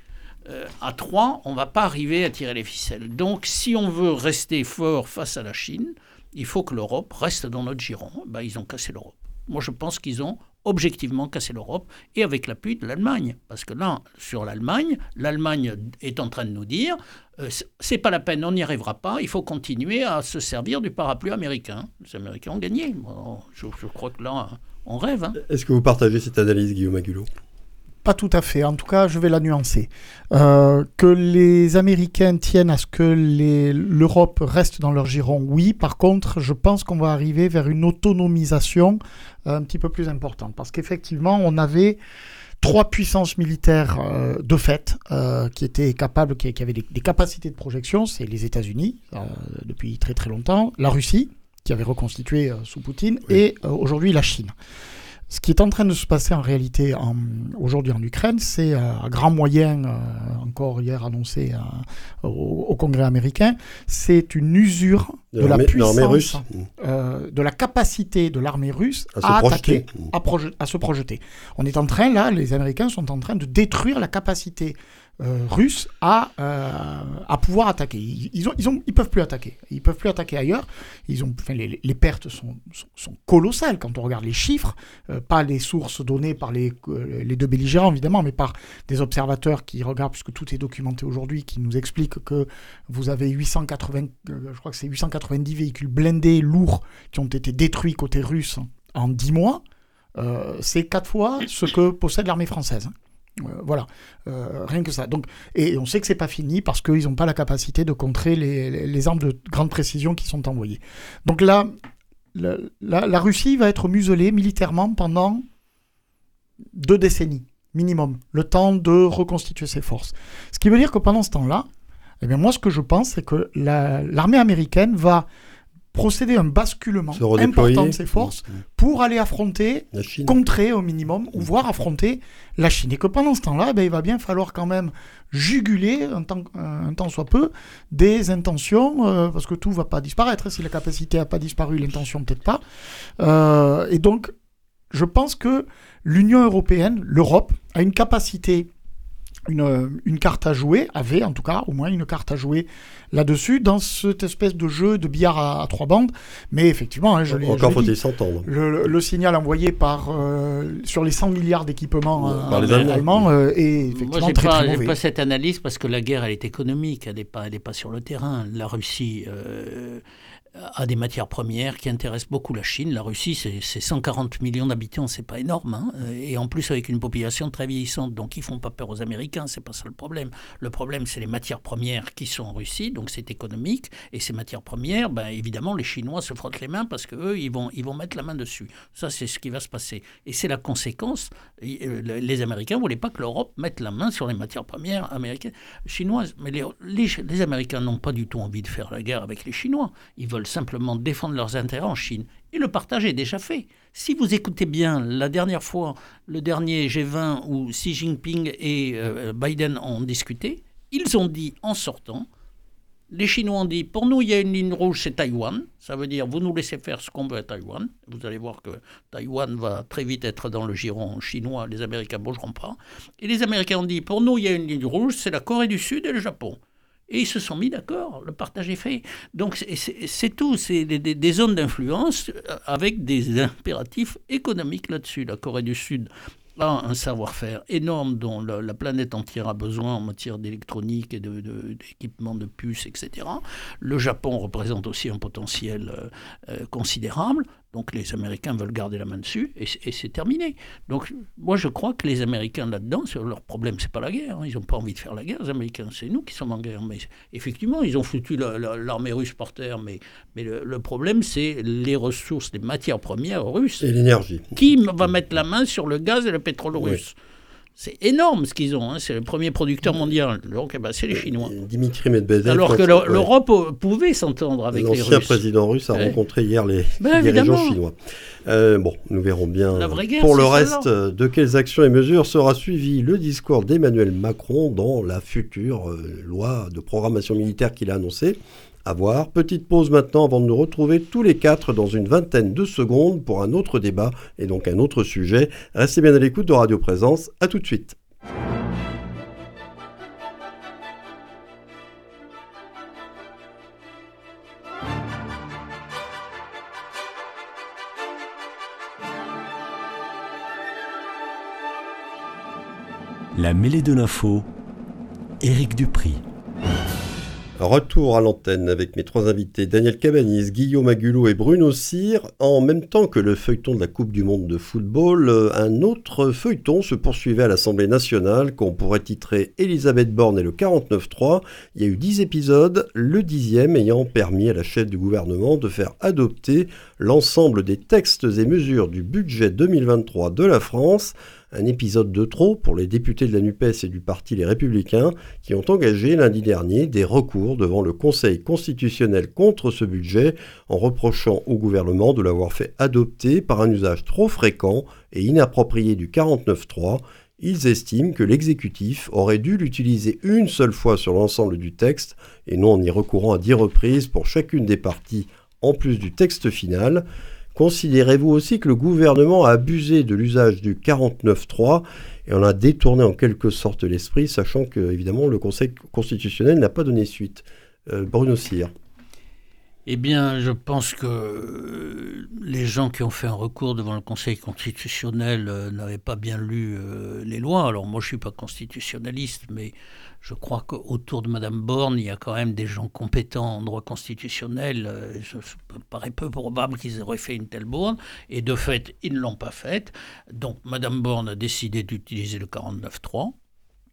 euh, à 3, on ne va pas arriver à tirer les ficelles. Donc si on veut rester fort face à la Chine, il faut que l'Europe reste dans notre giron. Ben, ils ont cassé l'Europe. Moi je pense qu'ils ont objectivement casser l'Europe et avec l'appui de l'Allemagne. Parce que là, sur l'Allemagne, l'Allemagne est en train de nous dire euh, c'est pas la peine, on n'y arrivera pas, il faut continuer à se servir du parapluie américain. Les Américains ont gagné. je, crois que là, on rêve. Hein. Est-ce que vous partagez cette analyse, Guillaume Agulot? Pas tout à fait. En tout cas, je vais la nuancer. Euh, que les Américains tiennent à ce que l'Europe reste dans leur giron, oui. Par contre, je pense qu'on va arriver vers une autonomisation euh, un petit peu plus importante. Parce qu'effectivement, on avait trois puissances militaires euh, de fait qui étaient capables, qui, avaient des, capacités de projection. C'est les États-Unis, depuis très très longtemps, la Russie, qui avait reconstitué sous Poutine, et aujourd'hui la Chine. Ce qui est en train de se passer en réalité aujourd'hui en Ukraine, c'est euh, un grand moyen, euh, encore hier annoncé euh, au, Congrès américain, c'est une usure de, la puissance, de la capacité de l'armée russe à, attaquer, à, se projeter. On est en train, là, les Américains sont en train de détruire la capacité euh, russes à, euh, à pouvoir attaquer. Ils, ils, ont, ils, ont, ils peuvent plus attaquer. Ils peuvent plus attaquer ailleurs. Ils ont, enfin, les, pertes sont, sont, colossales quand on regarde les chiffres, euh, pas les sources données par les, les deux belligérants évidemment, mais par des observateurs qui regardent, puisque tout est documenté aujourd'hui, qui nous expliquent que vous avez 880, je crois que c'est 890 véhicules blindés lourds qui ont été détruits côté russe en 10 mois. c'est quatre fois ce que possède l'armée française. Euh, voilà, euh, rien que ça. Donc, et on sait que c'est pas fini parce qu'ils n'ont pas la capacité de contrer les, armes de grande précision qui sont envoyées. Donc là, la, Russie va être muselée militairement pendant deux décennies minimum, le temps de reconstituer ses forces. Ce qui veut dire que pendant ce temps-là, eh bien moi ce que je pense, c'est que l'armée américaine va procéder à un basculement important de ses forces Mmh. pour aller affronter, contrer au minimum, ou voire affronter la Chine. Et que pendant ce temps-là, ben, il va bien falloir quand même juguler, un temps, un temps soit peu, des intentions, euh, parce que tout va pas disparaître. Si la capacité n'a pas disparu, l'intention peut-être pas. Euh, et donc, je pense que l'Union européenne, l'Europe, a une capacité, une, une carte à jouer, avait en tout cas au moins une carte à jouer là-dessus, dans cette espèce de jeu de billard à, à trois bandes. Mais effectivement, hein, je l'ai Encore faut-il s'entendre. le, signal envoyé par, euh, sur les 100 milliards d'équipements euh, Allemands. euh, est Moi, effectivement j'ai très, pas, très j'ai mauvais. pas cette analyse parce que la guerre, elle est économique, elle n'est pas, elle est pas sur le terrain. La Russie a des matières premières qui intéressent beaucoup la Chine. La Russie, c'est c'est 140 millions d'habitants, c'est pas énorme, hein. et en plus avec une population très vieillissante, donc ils font pas peur aux Américains, c'est pas ça le problème. Le problème, c'est les matières premières qui sont en Russie, donc c'est économique, et ces matières premières, ben, évidemment, les Chinois se frottent les mains parce que eux, ils vont, ils vont mettre la main dessus. Ça, c'est ce qui va se passer, et c'est la conséquence. Euh, le- Les Américains voulaient pas que l'Europe mette la main sur les matières premières américaines, chinoises, mais les, les, les Américains n'ont pas du tout envie de faire la guerre avec les Chinois. Ils veulent simplement défendre leurs intérêts en Chine. Et le partage est déjà fait. Si vous écoutez bien, la dernière fois, le dernier G20 où Xi Jinping et euh, Biden ont discuté, ils ont dit en sortant, les Chinois ont dit, pour nous, il y a une ligne rouge, c'est Taïwan. Ça veut dire, vous nous laissez faire ce qu'on veut à Taïwan. Vous allez voir que Taïwan va très vite être dans le giron chinois. Les Américains ne bougeront pas. Et les Américains ont dit, pour nous, il y a une ligne rouge, c'est la Corée du Sud et le Japon. Et ils se sont mis d'accord, le partage est fait. Donc c'est- tout, c'est des, zones d'influence avec des impératifs économiques là-dessus. La Corée du Sud a un savoir-faire énorme dont la, la planète entière a besoin en matière d'électronique et de- de- d'équipements de, puces, etc. Le Japon représente aussi un potentiel euh, euh, considérable. Donc les Américains veulent garder la main dessus et, c'est- terminé. Donc moi je crois que les Américains là-dedans, leur problème c'est pas la guerre. hein. Ils n'ont pas envie de faire la guerre, les Américains. C'est nous qui sommes en guerre. Mais effectivement, ils ont foutu la- la- l'armée russe par terre. Mais, mais le, le problème c'est les ressources, les matières premières russes. Et l'énergie. Qui va mettre la main sur le gaz et le pétrole Oui. russe C'est énorme ce qu'ils ont. hein. C'est le premier producteur mondial. Donc eh ben, c'est les Chinois. Dimitri Medvedev. Alors que l'ancien- le- l'Europe euh, pouvait s'entendre avec les L'ancien Russes. président russe a Ouais. rencontré hier les Ben, dirigeants chinois. Euh, bon, nous verrons bien. La vraie guerre, Pour le reste, euh, de quelles actions et mesures sera suivi le discours d'Emmanuel Macron dans la future euh, loi de programmation militaire qu'il a annoncée À voir. Petite pause maintenant avant de nous retrouver tous les quatre dans une vingtaine de secondes pour un autre débat et donc un autre sujet. Restez bien à l'écoute de Radio Présence. À tout de suite. La mêlée de l'info, Éric Dupri. Retour à l'antenne avec mes trois invités, Daniel Cabanis, Guillaume Agulot et Bruno Cyr. En même temps que le feuilleton de la Coupe du Monde de football, euh, un autre feuilleton se poursuivait à l'Assemblée nationale qu'on pourrait titrer Elisabeth Borne et le 49-3. Il y a eu dix épisodes, le dixième ayant permis à la chef du gouvernement de faire adopter l'ensemble des textes et mesures du budget 2023 de la France. Un épisode de trop pour les députés de la NUPES et du Parti Les Républicains qui ont engagé lundi dernier des recours devant le Conseil constitutionnel contre ce budget en reprochant au gouvernement de l'avoir fait adopter par un usage trop fréquent et inapproprié du 49.3. Ils estiment que l'exécutif aurait dû l'utiliser une seule fois sur l'ensemble du texte et non en y recourant à dix reprises pour chacune des parties en plus du texte final. Considérez-vous aussi que le gouvernement a abusé de l'usage du 49.3 et on a détourné en quelque sorte l'esprit, sachant que évidemment le Conseil constitutionnel n'a pas donné suite. Euh, Bruno Cyr. Eh bien, je pense que euh, les gens qui ont fait un recours devant le Conseil constitutionnel euh, n'avaient pas bien lu les lois. Alors moi, je suis pas constitutionnaliste, mais je crois qu'autour de Madame Borne, il y a quand même des gens compétents en droit constitutionnel. Euh, je, ça me paraît peu probable qu'ils auraient fait une telle borne. Et de fait, ils ne l'ont pas faite. Donc, Madame Borne a décidé d'utiliser le 49.3.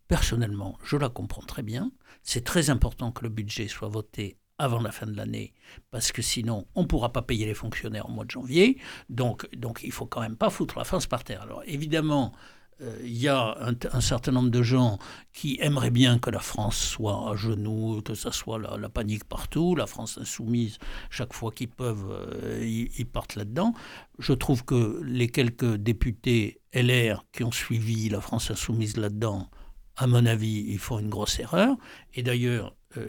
Personnellement, je la comprends très bien. C'est très important que le budget soit voté avant la fin de l'année, parce que sinon, on ne pourra pas payer les fonctionnaires au mois de janvier. Donc, donc il ne faut quand même pas foutre la France par terre. Alors, évidemment, euh, il y a un, certain nombre de gens qui aimeraient bien que la France soit à genoux, que ça soit la, panique partout, la France insoumise, chaque fois qu'ils peuvent, euh, ils, partent là-dedans. Je trouve que les quelques députés LR qui ont suivi la France insoumise là-dedans, à mon avis, ils font une grosse erreur. Et d'ailleurs, euh,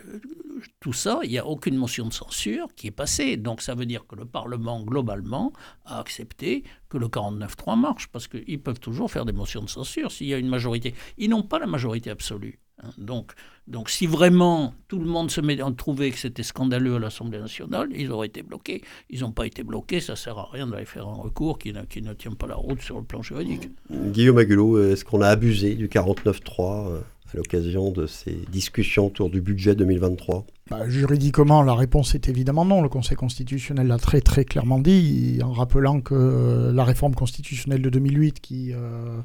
tout ça, il n'y a aucune motion de censure qui est passée. Donc ça veut dire que le Parlement, globalement, a accepté que le 49-3 marche, parce qu'ils peuvent toujours faire des motions de censure s'il y a une majorité. Ils n'ont pas la majorité absolue. Hein. Donc, donc si vraiment tout le monde se met à trouver que c'était scandaleux à l'Assemblée nationale, ils auraient été bloqués. Ils n'ont pas été bloqués, ça ne sert à rien d'aller faire un recours qui, qui, ne tient pas la route sur le plan juridique. Guillaume Agulot, est-ce qu'on a abusé du 49-3 à l'occasion de ces discussions autour du budget 2023 bah, Juridiquement, la réponse est évidemment non. Le Conseil constitutionnel l'a très très clairement dit, en rappelant que euh, la réforme constitutionnelle de 2008, qui euh,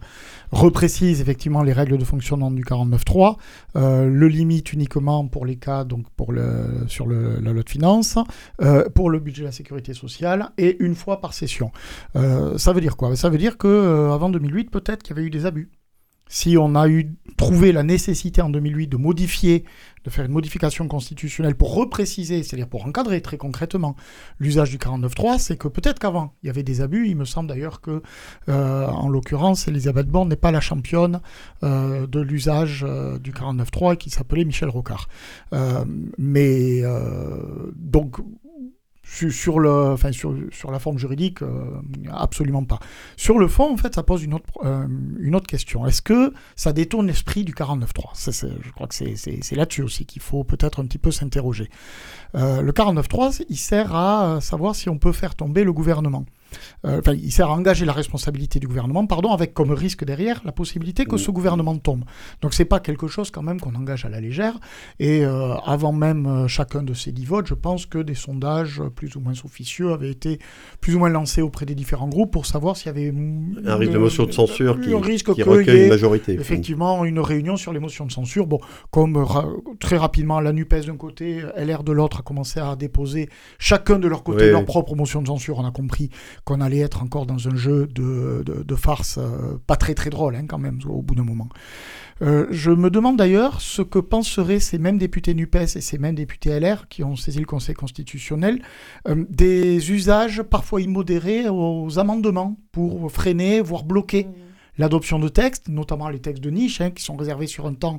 reprécise effectivement les règles de fonctionnement du 49.3, euh, le limite uniquement pour les cas donc pour le, sur la loi de finances, pour le budget de la sécurité sociale, et une fois par session. ça veut dire quoi? Ça veut dire qu'avant 2008, peut-être qu'il y avait eu des abus si on a eu trouvé la nécessité en 2008 de modifier, de faire une modification constitutionnelle pour repréciser, c'est-à-dire pour encadrer très concrètement l'usage du 49.3, c'est que peut-être qu'avant il y avait des abus. Il me semble d'ailleurs que, euh, en l'occurrence, Elisabeth Borne n'est pas la championne euh, de l'usage euh, du 49.3 qui s'appelait Michel Rocard. mais donc sur, la forme juridique, euh, absolument pas. Sur le fond, en fait, ça pose une autre, euh, question. Est-ce que ça détourne l'esprit du 49.3 Je crois que c'est là-dessus aussi qu'il faut peut-être un petit peu s'interroger. Euh, le 49.3, il sert à savoir si on peut faire tomber le gouvernement. Euh, enfin, il sert à engager la responsabilité du gouvernement, pardon, avec comme risque derrière la possibilité que ce gouvernement tombe. Donc c'est pas quelque chose quand même qu'on engage à la légère. Et euh, avant même euh, chacun de ces dix votes, je pense que des sondages plus ou moins officieux avaient été plus ou moins lancés auprès des différents groupes pour savoir s'il y avait un risque de motion de censure qui, risque qui recueille une majorité. Effectivement, une réunion sur les motions de censure. Bon, comme très rapidement la Nupes d'un côté, LR de l'autre a commencé à déposer chacun de leur côté leur propre motion de censure. On a compris qu'on allait être encore dans un jeu de, de, farce euh, pas très très drôle hein, quand même au bout d'un moment. Euh, je me demande d'ailleurs ce que penseraient ces mêmes députés NUPES et ces mêmes députés LR qui ont saisi le Conseil constitutionnel euh, des usages parfois immodérés aux amendements pour freiner, voire bloquer. Mmh. l'adoption de textes, notamment les textes de niche, hein, qui sont réservés sur un temps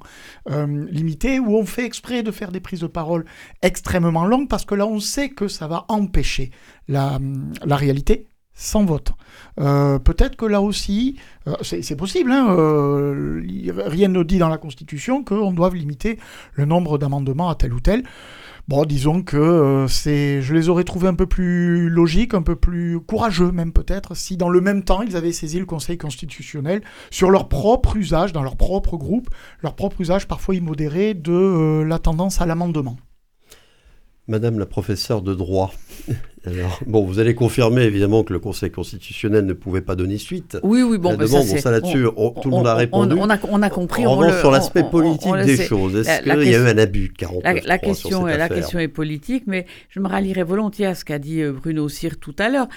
limité, où on fait exprès de faire des prises de parole extrêmement longues, parce que là, on sait que ça va empêcher la, la réalité sans vote. Euh, peut-être que là aussi, euh, c'est possible, hein, euh, rien ne dit dans la Constitution qu'on doive limiter le nombre d'amendements à tel ou tel. Bon, disons que je les aurais trouvés un peu plus logiques, un peu plus courageux même peut-être, si dans le même temps ils avaient saisi le Conseil constitutionnel sur leur propre usage, dans leur propre groupe, leur propre usage parfois immodéré de la tendance à l'amendement. Madame la professeure de droit, alors, bon, vous allez confirmer évidemment que le Conseil constitutionnel ne pouvait pas donner suite. Oui, oui, bon, bah, ça, là-dessus, tout le monde a répondu. On, a, on a, compris. On, sur l'aspect politique des choses. Est-ce qu'il y a eu un abus 49 la, question, la question est politique, mais je me rallierai volontiers à ce qu'a dit euh, Bruno Cyr tout à l'heure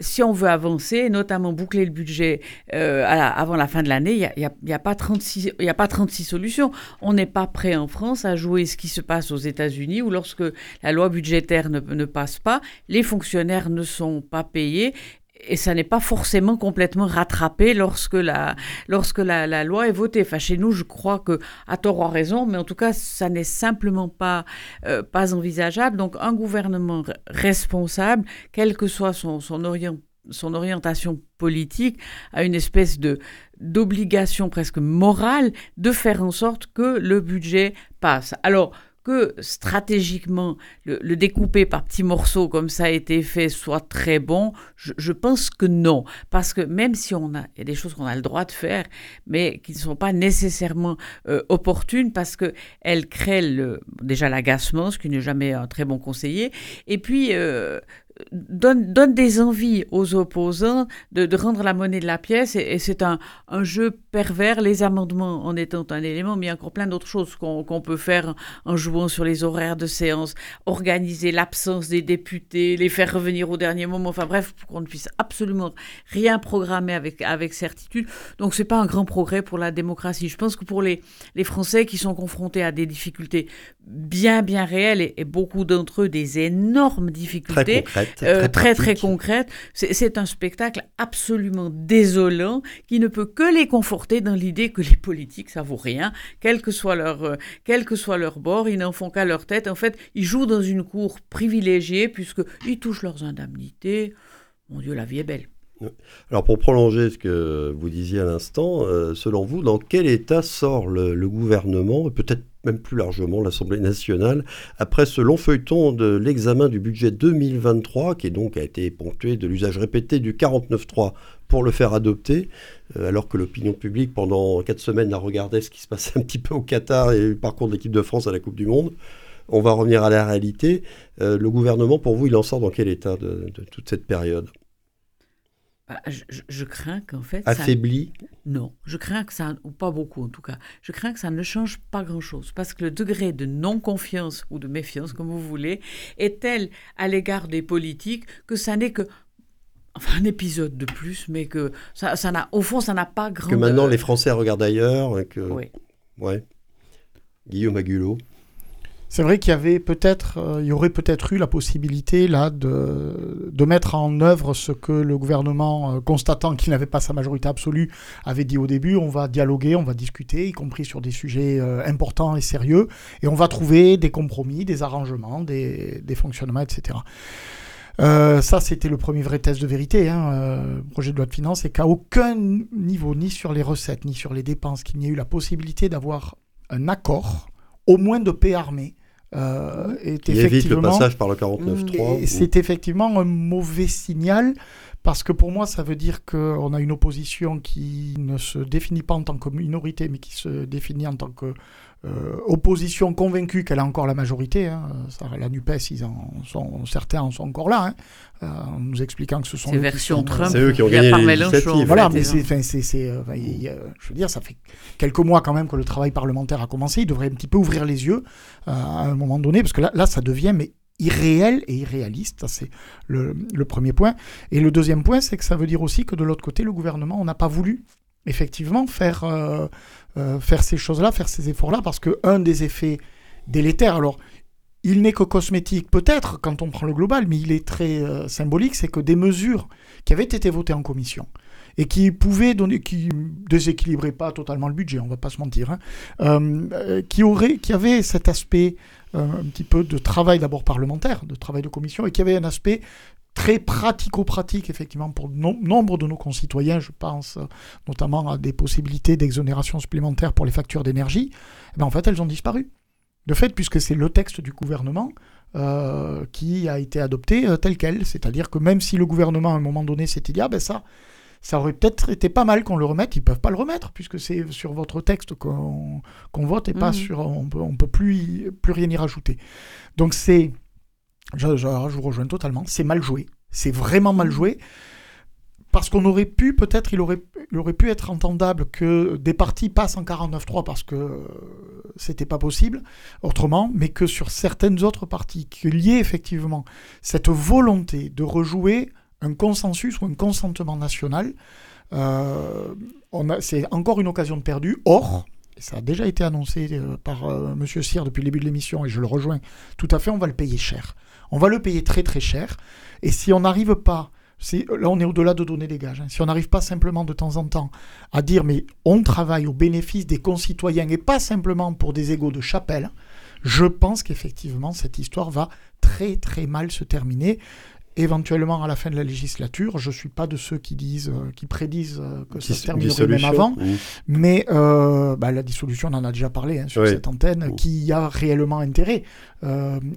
si on veut avancer, notamment boucler le budget euh, avant la fin de l'année, il n'y a, y a, pas 36, a pas 36 solutions. On n'est pas prêt en France à jouer ce qui se passe aux États-Unis où lorsque la loi budgétaire ne, ne passe pas, les fonctionnaires ne sont pas payés et ça n'est pas forcément complètement rattrapé lorsque la, lorsque la, loi est votée. Chez nous, je crois que, à tort ou à raison, mais en tout cas, ça n'est simplement pas, euh, pas envisageable. Donc, un gouvernement responsable, quelle que soit son, son, son orientation politique, a une espèce de d'obligation presque morale de faire en sorte que le budget passe. Alors, que stratégiquement le, découper par petits morceaux comme ça a été fait soit très bon, je, pense que non. Parce que même si on a, il y a des choses qu'on a le droit de faire, mais qui ne sont pas nécessairement euh, opportunes parce qu'elles créent le, déjà l'agacement, ce qui n'est jamais un très bon conseiller, et puis euh, donne, donne des envies aux opposants de, de rendre la monnaie de la pièce et, c'est un, un, jeu pervers, les amendements en étant un élément, mais il y a encore plein d'autres choses qu'on peut faire en jouant sur les horaires de séance, organiser l'absence des députés, les faire revenir au dernier moment, enfin bref, pour qu'on ne puisse absolument rien programmer avec, avec certitude. Donc c'est pas un grand progrès pour la démocratie. Je pense que pour les, les Français qui sont confrontés à des difficultés bien bien réelles et, et beaucoup d'entre eux des énormes difficultés, euh, très, très, concrète. C'est un spectacle absolument désolant qui ne peut que les conforter dans l'idée que les politiques, ça vaut rien, quel que soit leur, euh, quel que soit leur bord, ils n'en font qu'à leur tête. En fait, ils jouent dans une cour privilégiée puisqu'ils touchent leurs indemnités. Mon Dieu, la vie est belle. Alors pour prolonger ce que vous disiez à l'instant, euh, selon vous, dans quel état sort le, le gouvernement, et peut-être même plus largement l'Assemblée nationale, après ce long feuilleton de l'examen du budget 2023, qui donc a été ponctué de l'usage répété du 49.3 pour le faire adopter, euh, alors que l'opinion publique, pendant quatre semaines, a regardé ce qui se passait un petit peu au Qatar et le parcours de l'équipe de France à la Coupe du Monde. On va revenir à la réalité. Euh, le gouvernement, pour vous, il en sort dans quel état de toute cette période? Bah, je, crains qu'en fait. Affaibli Non, je crains que ça, ou pas beaucoup en tout cas, je crains que ça ne change pas grand-chose. Parce que le degré de non-confiance ou de méfiance, comme vous voulez, est tel à l'égard des politiques que ça n'est que enfin un épisode de plus, mais que ça, ça n'a, au fond, ça n'a pas grand. Que maintenant les Français regardent ailleurs. Et que... Oui. Ouais. Guillaume Agulot. C'est vrai qu'il y avait peut-être, euh, il y aurait peut-être eu la possibilité là de, de mettre en œuvre ce que le gouvernement, euh, constatant qu'il n'avait pas sa majorité absolue, avait dit au début. On va dialoguer, on va discuter, y compris sur des sujets euh, importants et sérieux, et on va trouver des compromis, des arrangements, des, des fonctionnements, etc. ça, c'était le premier vrai test de vérité, hein, projet de loi de finances, et qu'à aucun niveau, ni sur les recettes, ni sur les dépenses, qu'il n'y ait eu la possibilité d'avoir un accord au moins de paix armée. Euh, est évite le passage par le 49-3. C'est effectivement un mauvais signal parce que pour moi, ça veut dire qu'on a une opposition qui ne se définit pas en tant que minorité, mais qui se définit en tant que euh, opposition convaincue qu'elle a encore la majorité. Hein. la NUPES, ils en sont, certains en sont encore là, hein. euh, en nous expliquant que ce sont... Ces versions Trump, c'est eux qui ont gagné. Voilà, mais c'est, euh, je veux dire, ça fait quelques mois quand même que le travail parlementaire a commencé. Il devrait un petit peu ouvrir les yeux à un moment donné, parce que là, là ça devient mais irréel et irréaliste. c'est le, le, premier point. Et le deuxième point, c'est que ça veut dire aussi que de l'autre côté, le gouvernement, on n'a pas voulu effectivement faire, euh, euh, faire ces choses-là, faire ces efforts-là, parce que un des effets délétères, alors il n'est que cosmétique peut-être quand on prend le global, mais il est très euh, symbolique, c'est que des mesures qui avaient été votées en commission et qui pouvaient donner, qui déséquilibraient pas totalement le budget, on va pas se mentir, hein, qui aurait, qui avait cet aspect un petit peu de travail d'abord parlementaire, de travail de commission, et qui avait un aspect très pratico-pratique, effectivement, pour nombre de nos concitoyens. Je pense euh, notamment à des possibilités d'exonération supplémentaire pour les factures d'énergie. Eh ben, en fait, elles ont disparu. De fait, puisque c'est le texte du gouvernement euh, qui a été adopté euh, tel quel. C'est-à-dire que même si le gouvernement, à un moment donné, s'était dit, ah ben ça, ça aurait peut-être été pas mal qu'on le remette, ils peuvent pas le remettre, puisque c'est sur votre texte qu'on vote et pas mmh. sur... On peut, on peut plus, plus rien y rajouter. Donc c'est je, vous rejoins totalement. C'est mal joué. C'est vraiment mal joué. Parce qu'on aurait pu, peut-être, il aurait, il aurait pu être entendable que des partis passent en 49-3 parce que euh, c'était pas possible autrement, mais que sur certaines autres parties, qu'il y ait effectivement cette volonté de rejouer un consensus ou un consentement national. Euh, c'est encore une occasion de perdue. Or, ça a déjà été annoncé euh, par M. Cyr depuis le début de l'émission, et je le rejoins tout à fait, on va le payer cher on va le payer très très cher. Et si on n'arrive pas, là on est au-delà de donner des gages, hein. si on n'arrive pas simplement de temps en temps à dire mais on travaille au bénéfice des concitoyens et pas simplement pour des égaux de chapelle, je pense qu'effectivement cette histoire va très très mal se terminer éventuellement à la fin de la législature. Je ne suis pas de ceux qui disent, euh, qui prédisent euh, que ça se terminerait même avant. Mais euh, bah, la dissolution, on en a déjà parlé hein, sur cette antenne, qui a réellement intérêt.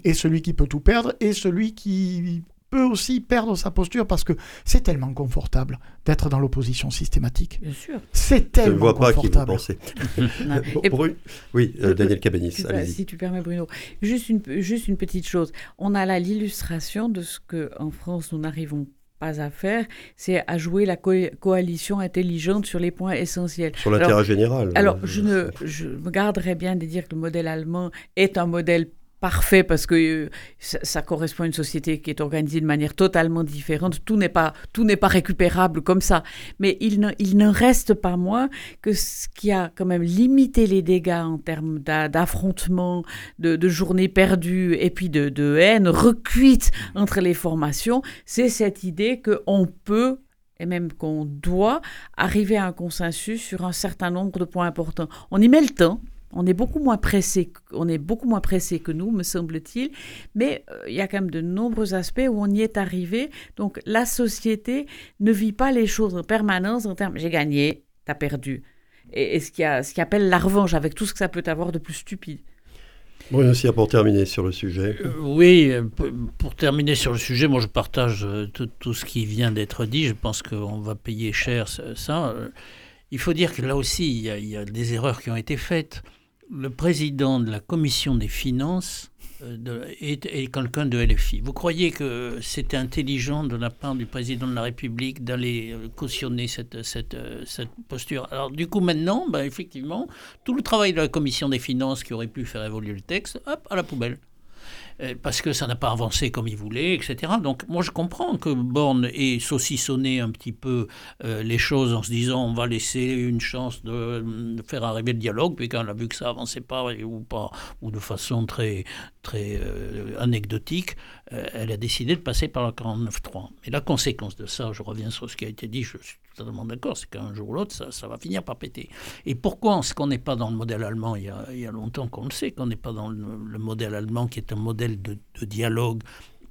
et celui qui peut tout perdre et celui qui peut aussi perdre sa posture parce que c'est tellement confortable d'être dans l'opposition systématique. Bien sûr. C'est tellement Je ne vois pas qui vous confortable. pensez. Bru- Oui, euh, Daniel Cabanis, Si- allez-y. Si tu permets, Bruno. Juste une, juste une petite chose. On a là l'illustration de ce que en France, nous n'arrivons pas à faire, c'est à jouer la co- coalition intelligente sur les points essentiels. Sur l'intérêt général. Alors, euh, je, ne, je me garderais bien de dire que le modèle allemand est un modèle parfait parce que euh, ça, correspond à une société qui est organisée de manière totalement différente. Tout n'est pas, tout n'est pas récupérable comme ça. Mais il ne, il ne reste pas moins que ce qui a quand même limité les dégâts en termes d'a- d'affrontements, de, de journées perdues et puis de, de haine recuite entre les formations, c'est cette idée qu'on peut et même qu'on doit arriver à un consensus sur un certain nombre de points importants. On y met le temps. On est beaucoup moins pressé, on est beaucoup moins pressé que nous, me semble-t-il, mais euh, il y a quand même de nombreux aspects où on y est arrivé. Donc la société ne vit pas les choses en permanence en termes j'ai gagné, t'as perdu. Et, et ce, qui a, ce qui appelle la revanche avec tout ce que ça peut avoir de plus stupide. Bruno Cyr, pour terminer sur le sujet. Euh, Oui, pour terminer sur le sujet, moi je partage euh, tout, tout ce qui vient d'être dit. Je pense qu'on va payer cher ça. Il faut dire que là aussi, il y, a, il y a des erreurs qui ont été faites. Le président de la commission des finances euh, est, quelqu'un de LFI. Vous croyez que c'était intelligent de la part du président de la République d'aller euh, cautionner cette, euh, posture? Alors du coup maintenant, ben, effectivement, tout le travail de la commission des finances qui aurait pu faire évoluer le texte, hop, à la poubelle. Euh, Parce que ça n'a pas avancé comme il voulait, etc. Donc moi je comprends que Borne ait saucissonné un petit peu euh, les choses en se disant on va laisser une chance de, faire arriver le dialogue, puis quand on a vu que ça avançait pas ou pas, ou de façon très, très euh, anecdotique, euh, elle a décidé de passer par le 49.3. Mais la conséquence de ça, je reviens sur ce qui a été dit, je suis totalement d'accord, c'est qu'un jour ou l'autre, ça, ça va finir par péter. Et pourquoi est-ce qu'on n'est pas dans le modèle allemand il y a, longtemps qu'on le sait, qu'on n'est pas dans le, le modèle allemand qui est un modèle de dialogue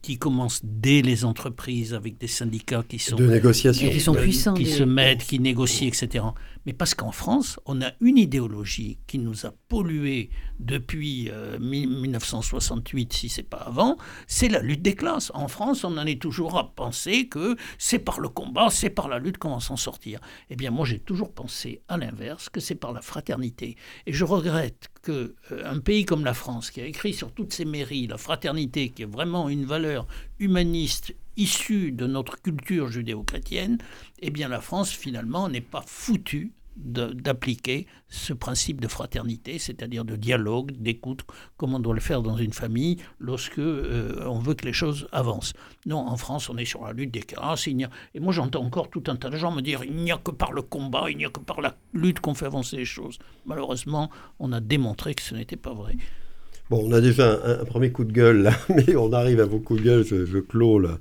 qui commence dès les entreprises avec des syndicats qui sont De négociation. Et qui sont euh, puissants, qui des- se mettent, qui négocient, etc. Mais parce qu'en France, on a une idéologie qui nous a pollué depuis euh, mi- 1968, si c'est pas avant, c'est la lutte des classes. En France, on en est toujours à penser que c'est par le combat, c'est par la lutte qu'on va s'en sortir. Eh bien, moi, j'ai toujours pensé à l'inverse, que c'est par la fraternité. Et je regrette que euh, un pays comme la France, qui a écrit sur toutes ses mairies la fraternité, qui est vraiment une valeur humaniste issue de notre culture judéo-chrétienne, eh bien la France finalement n'est pas foutue d'appliquer ce principe de fraternité, c'est-à-dire de dialogue, d'écoute, comme on doit le faire dans une famille lorsque euh, on veut que les choses avancent. Non, en France, on est sur la lutte des classes. Et moi, j'entends encore tout un tas de gens me dire il n'y a que par le combat, il n'y a que par la lutte qu'on fait avancer les choses. Malheureusement, on a démontré que ce n'était pas vrai. Bon, on a déjà un, premier coup de gueule là, mais on arrive à vos coups de gueule. Je, je clôt la,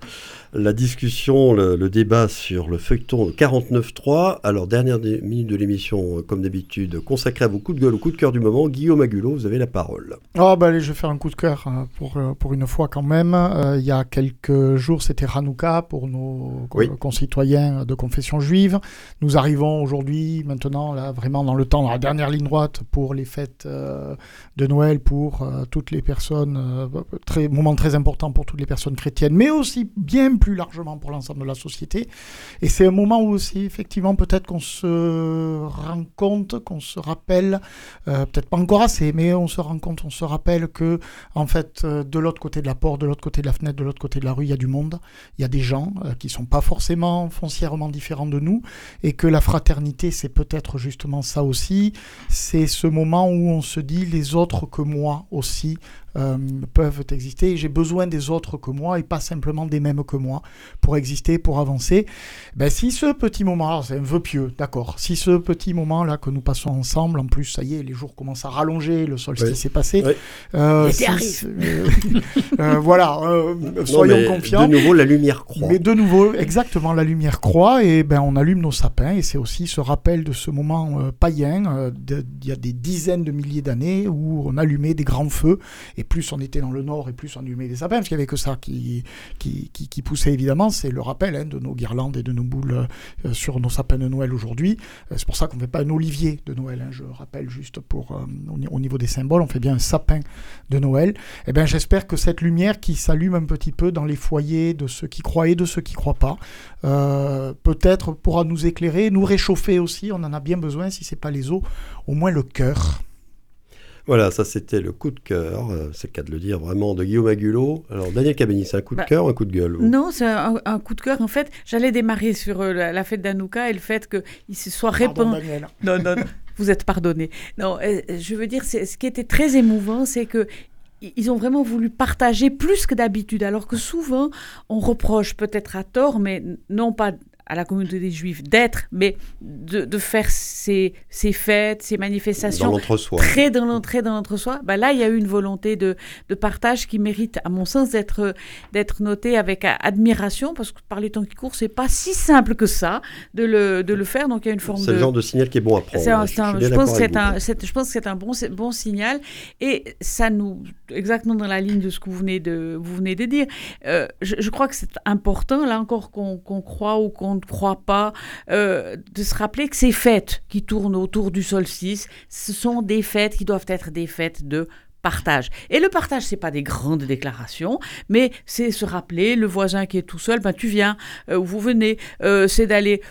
la discussion, le, le débat sur le feuilleton 49.3. Alors, dernière minute de l'émission, euh, comme d'habitude, consacrée à vos coups de gueule ou coups de cœur du moment. Guillaume Agulot, vous avez la parole. Oh, bah allez, je vais faire un coup de cœur euh, pour, euh, pour une fois quand même. Euh, il y a quelques jours, c'était Hanouka pour nos Oui. concitoyens de confession juive. Nous arrivons aujourd'hui, maintenant, là, vraiment dans le temps, dans la dernière ligne droite pour les fêtes euh, de Noël, pour euh, toutes les personnes, très, moment très important pour toutes les personnes chrétiennes, mais aussi bien plus largement pour l'ensemble de la société. Et c'est un moment où aussi, effectivement, peut-être qu'on se rend compte, qu'on se rappelle, euh, peut-être pas encore assez, mais on se rend compte, on se rappelle que, en fait, euh, de l'autre côté de la porte, de l'autre côté de la fenêtre, de l'autre côté de la rue, il y a du monde, il y a des gens euh, qui sont pas forcément foncièrement différents de nous, et que la fraternité, c'est peut-être justement ça aussi, c'est ce moment où on se dit les autres que moi aussi euh, peuvent exister, j'ai besoin des autres que moi, et pas simplement des mêmes que moi, pour exister, pour avancer. Ben, si ce petit moment, c'est un vœu pieux, d'accord, si ce petit moment-là que nous passons ensemble, en plus, ça y est, les jours commencent à rallonger, le solstice Ouais. est passé, Ouais. euh, si- euh, euh, voilà, euh, Non, soyons mais confiants. De nouveau, la lumière croît. Mais de nouveau, exactement, la lumière croît et ben on allume nos sapins et c'est aussi ce rappel de ce moment euh, païen euh, d'il y a des dizaines de milliers d'années où on allumait des grands feux et plus on était dans le nord et plus on allumait des sapins, parce qu'il n'y avait que ça qui, qui, qui, poussait évidemment. C'est le rappel hein, de nos guirlandes et de nos boules euh, sur nos sapins de Noël aujourd'hui. Euh, c'est pour ça qu'on ne fait pas un olivier de Noël. Hein, je rappelle juste pour euh, au niveau des symboles, on fait bien un sapin de Noël. Et eh bien j'espère que cette lumière qui s'allume un petit peu dans les foyers de ceux qui croient et de ceux qui ne croient pas, peut-être pourra nous éclairer, nous réchauffer aussi. On en a bien besoin, si ce n'est pas les os, au moins le cœur. Voilà, ça c'était le coup de cœur, euh, c'est le cas de le dire vraiment, de Guillaume Agulot. Alors Daniel Cabani, c'est un coup de bah, cœur ou un coup de gueule Non, c'est un, coup de cœur. En fait, j'allais démarrer sur euh, la, fête d'Anouka et le fait qu'il se soit répandu. Non, non, vous êtes pardonné. Non, euh, je veux dire, ce qui était très émouvant, c'est que ils ont vraiment voulu partager plus que d'habitude, alors que souvent on reproche peut-être à tort, mais non pas à la communauté des Juifs d'être, mais de, de faire ces, ces, fêtes, ces manifestations dans très dans l'entrée dans l'entre-soi. Bah là, il y a eu une volonté de, de partage qui mérite, à mon sens, d'être d'être notée avec admiration, parce que par les temps qui courent, c'est pas si simple que ça de le, de le faire. Donc il y a une forme C'est le genre de signal qui est bon à prendre. je, pense que c'est un, je pense que c'est un bon, bon signal, et ça nous exactement dans la ligne de ce que vous venez de vous venez de dire. Euh, je, je, crois que c'est important là encore qu'on croit ou qu'on ne croit pas, euh, de se rappeler que ces fêtes qui tournent autour du solstice, ce sont des fêtes qui doivent être des fêtes de partage. Et le partage, c'est pas des grandes déclarations, mais c'est se rappeler, le voisin qui est tout seul, ben tu viens, euh, vous venez, euh, c'est d'aller,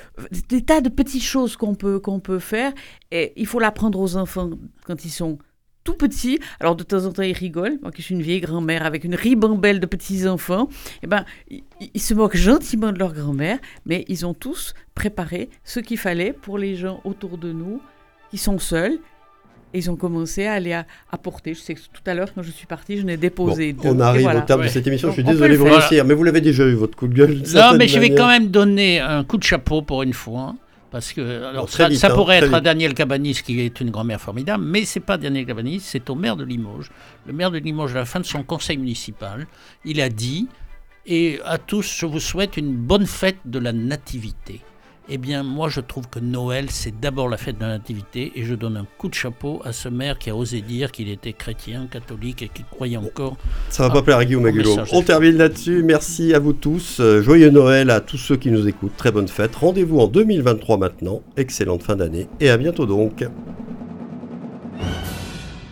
des tas de petites choses qu'on peut, qu'on peut faire, et il faut l'apprendre aux enfants quand ils sont tout petit. Alors de temps en temps, il rigole. Moi qui suis une vieille grand-mère avec une ribambelle de petits-enfants, eh ben, ils, se moquent gentiment de leur grand-mère, mais ils ont tous préparé ce qu'il fallait pour les gens autour de nous qui sont seuls. Et ils ont commencé à aller apporter. Je sais que tout à l'heure, quand je suis partie, je n'ai déposé On arrive au terme de cette émission. je suis désolé de vous mais vous l'avez déjà eu, votre coup de gueule. Non, mais je vais quand même donner un coup de chapeau pour une fois parce que alors, ça, hein, pourrait être à Daniel Cabanis, qui est une grand-mère formidable, mais c'est pas Daniel Cabanis, c'est au maire de Limoges. Le maire de Limoges, à la fin de son conseil municipal, il a dit Et à tous, je vous souhaite une bonne fête de la Nativité. Eh bien, moi, je trouve que Noël, c'est d'abord la fête de la Nativité, et je donne un coup de chapeau à ce maire qui a osé dire qu'il était chrétien, catholique, et qui croyait encore. Ça va pas plaire à Guillaume Magulo. On termine là-dessus. Merci à vous tous. Euh, joyeux Noël à tous ceux qui nous écoutent. Très bonne fête. Rendez-vous en 2023 maintenant. Excellente fin d'année, et à bientôt donc.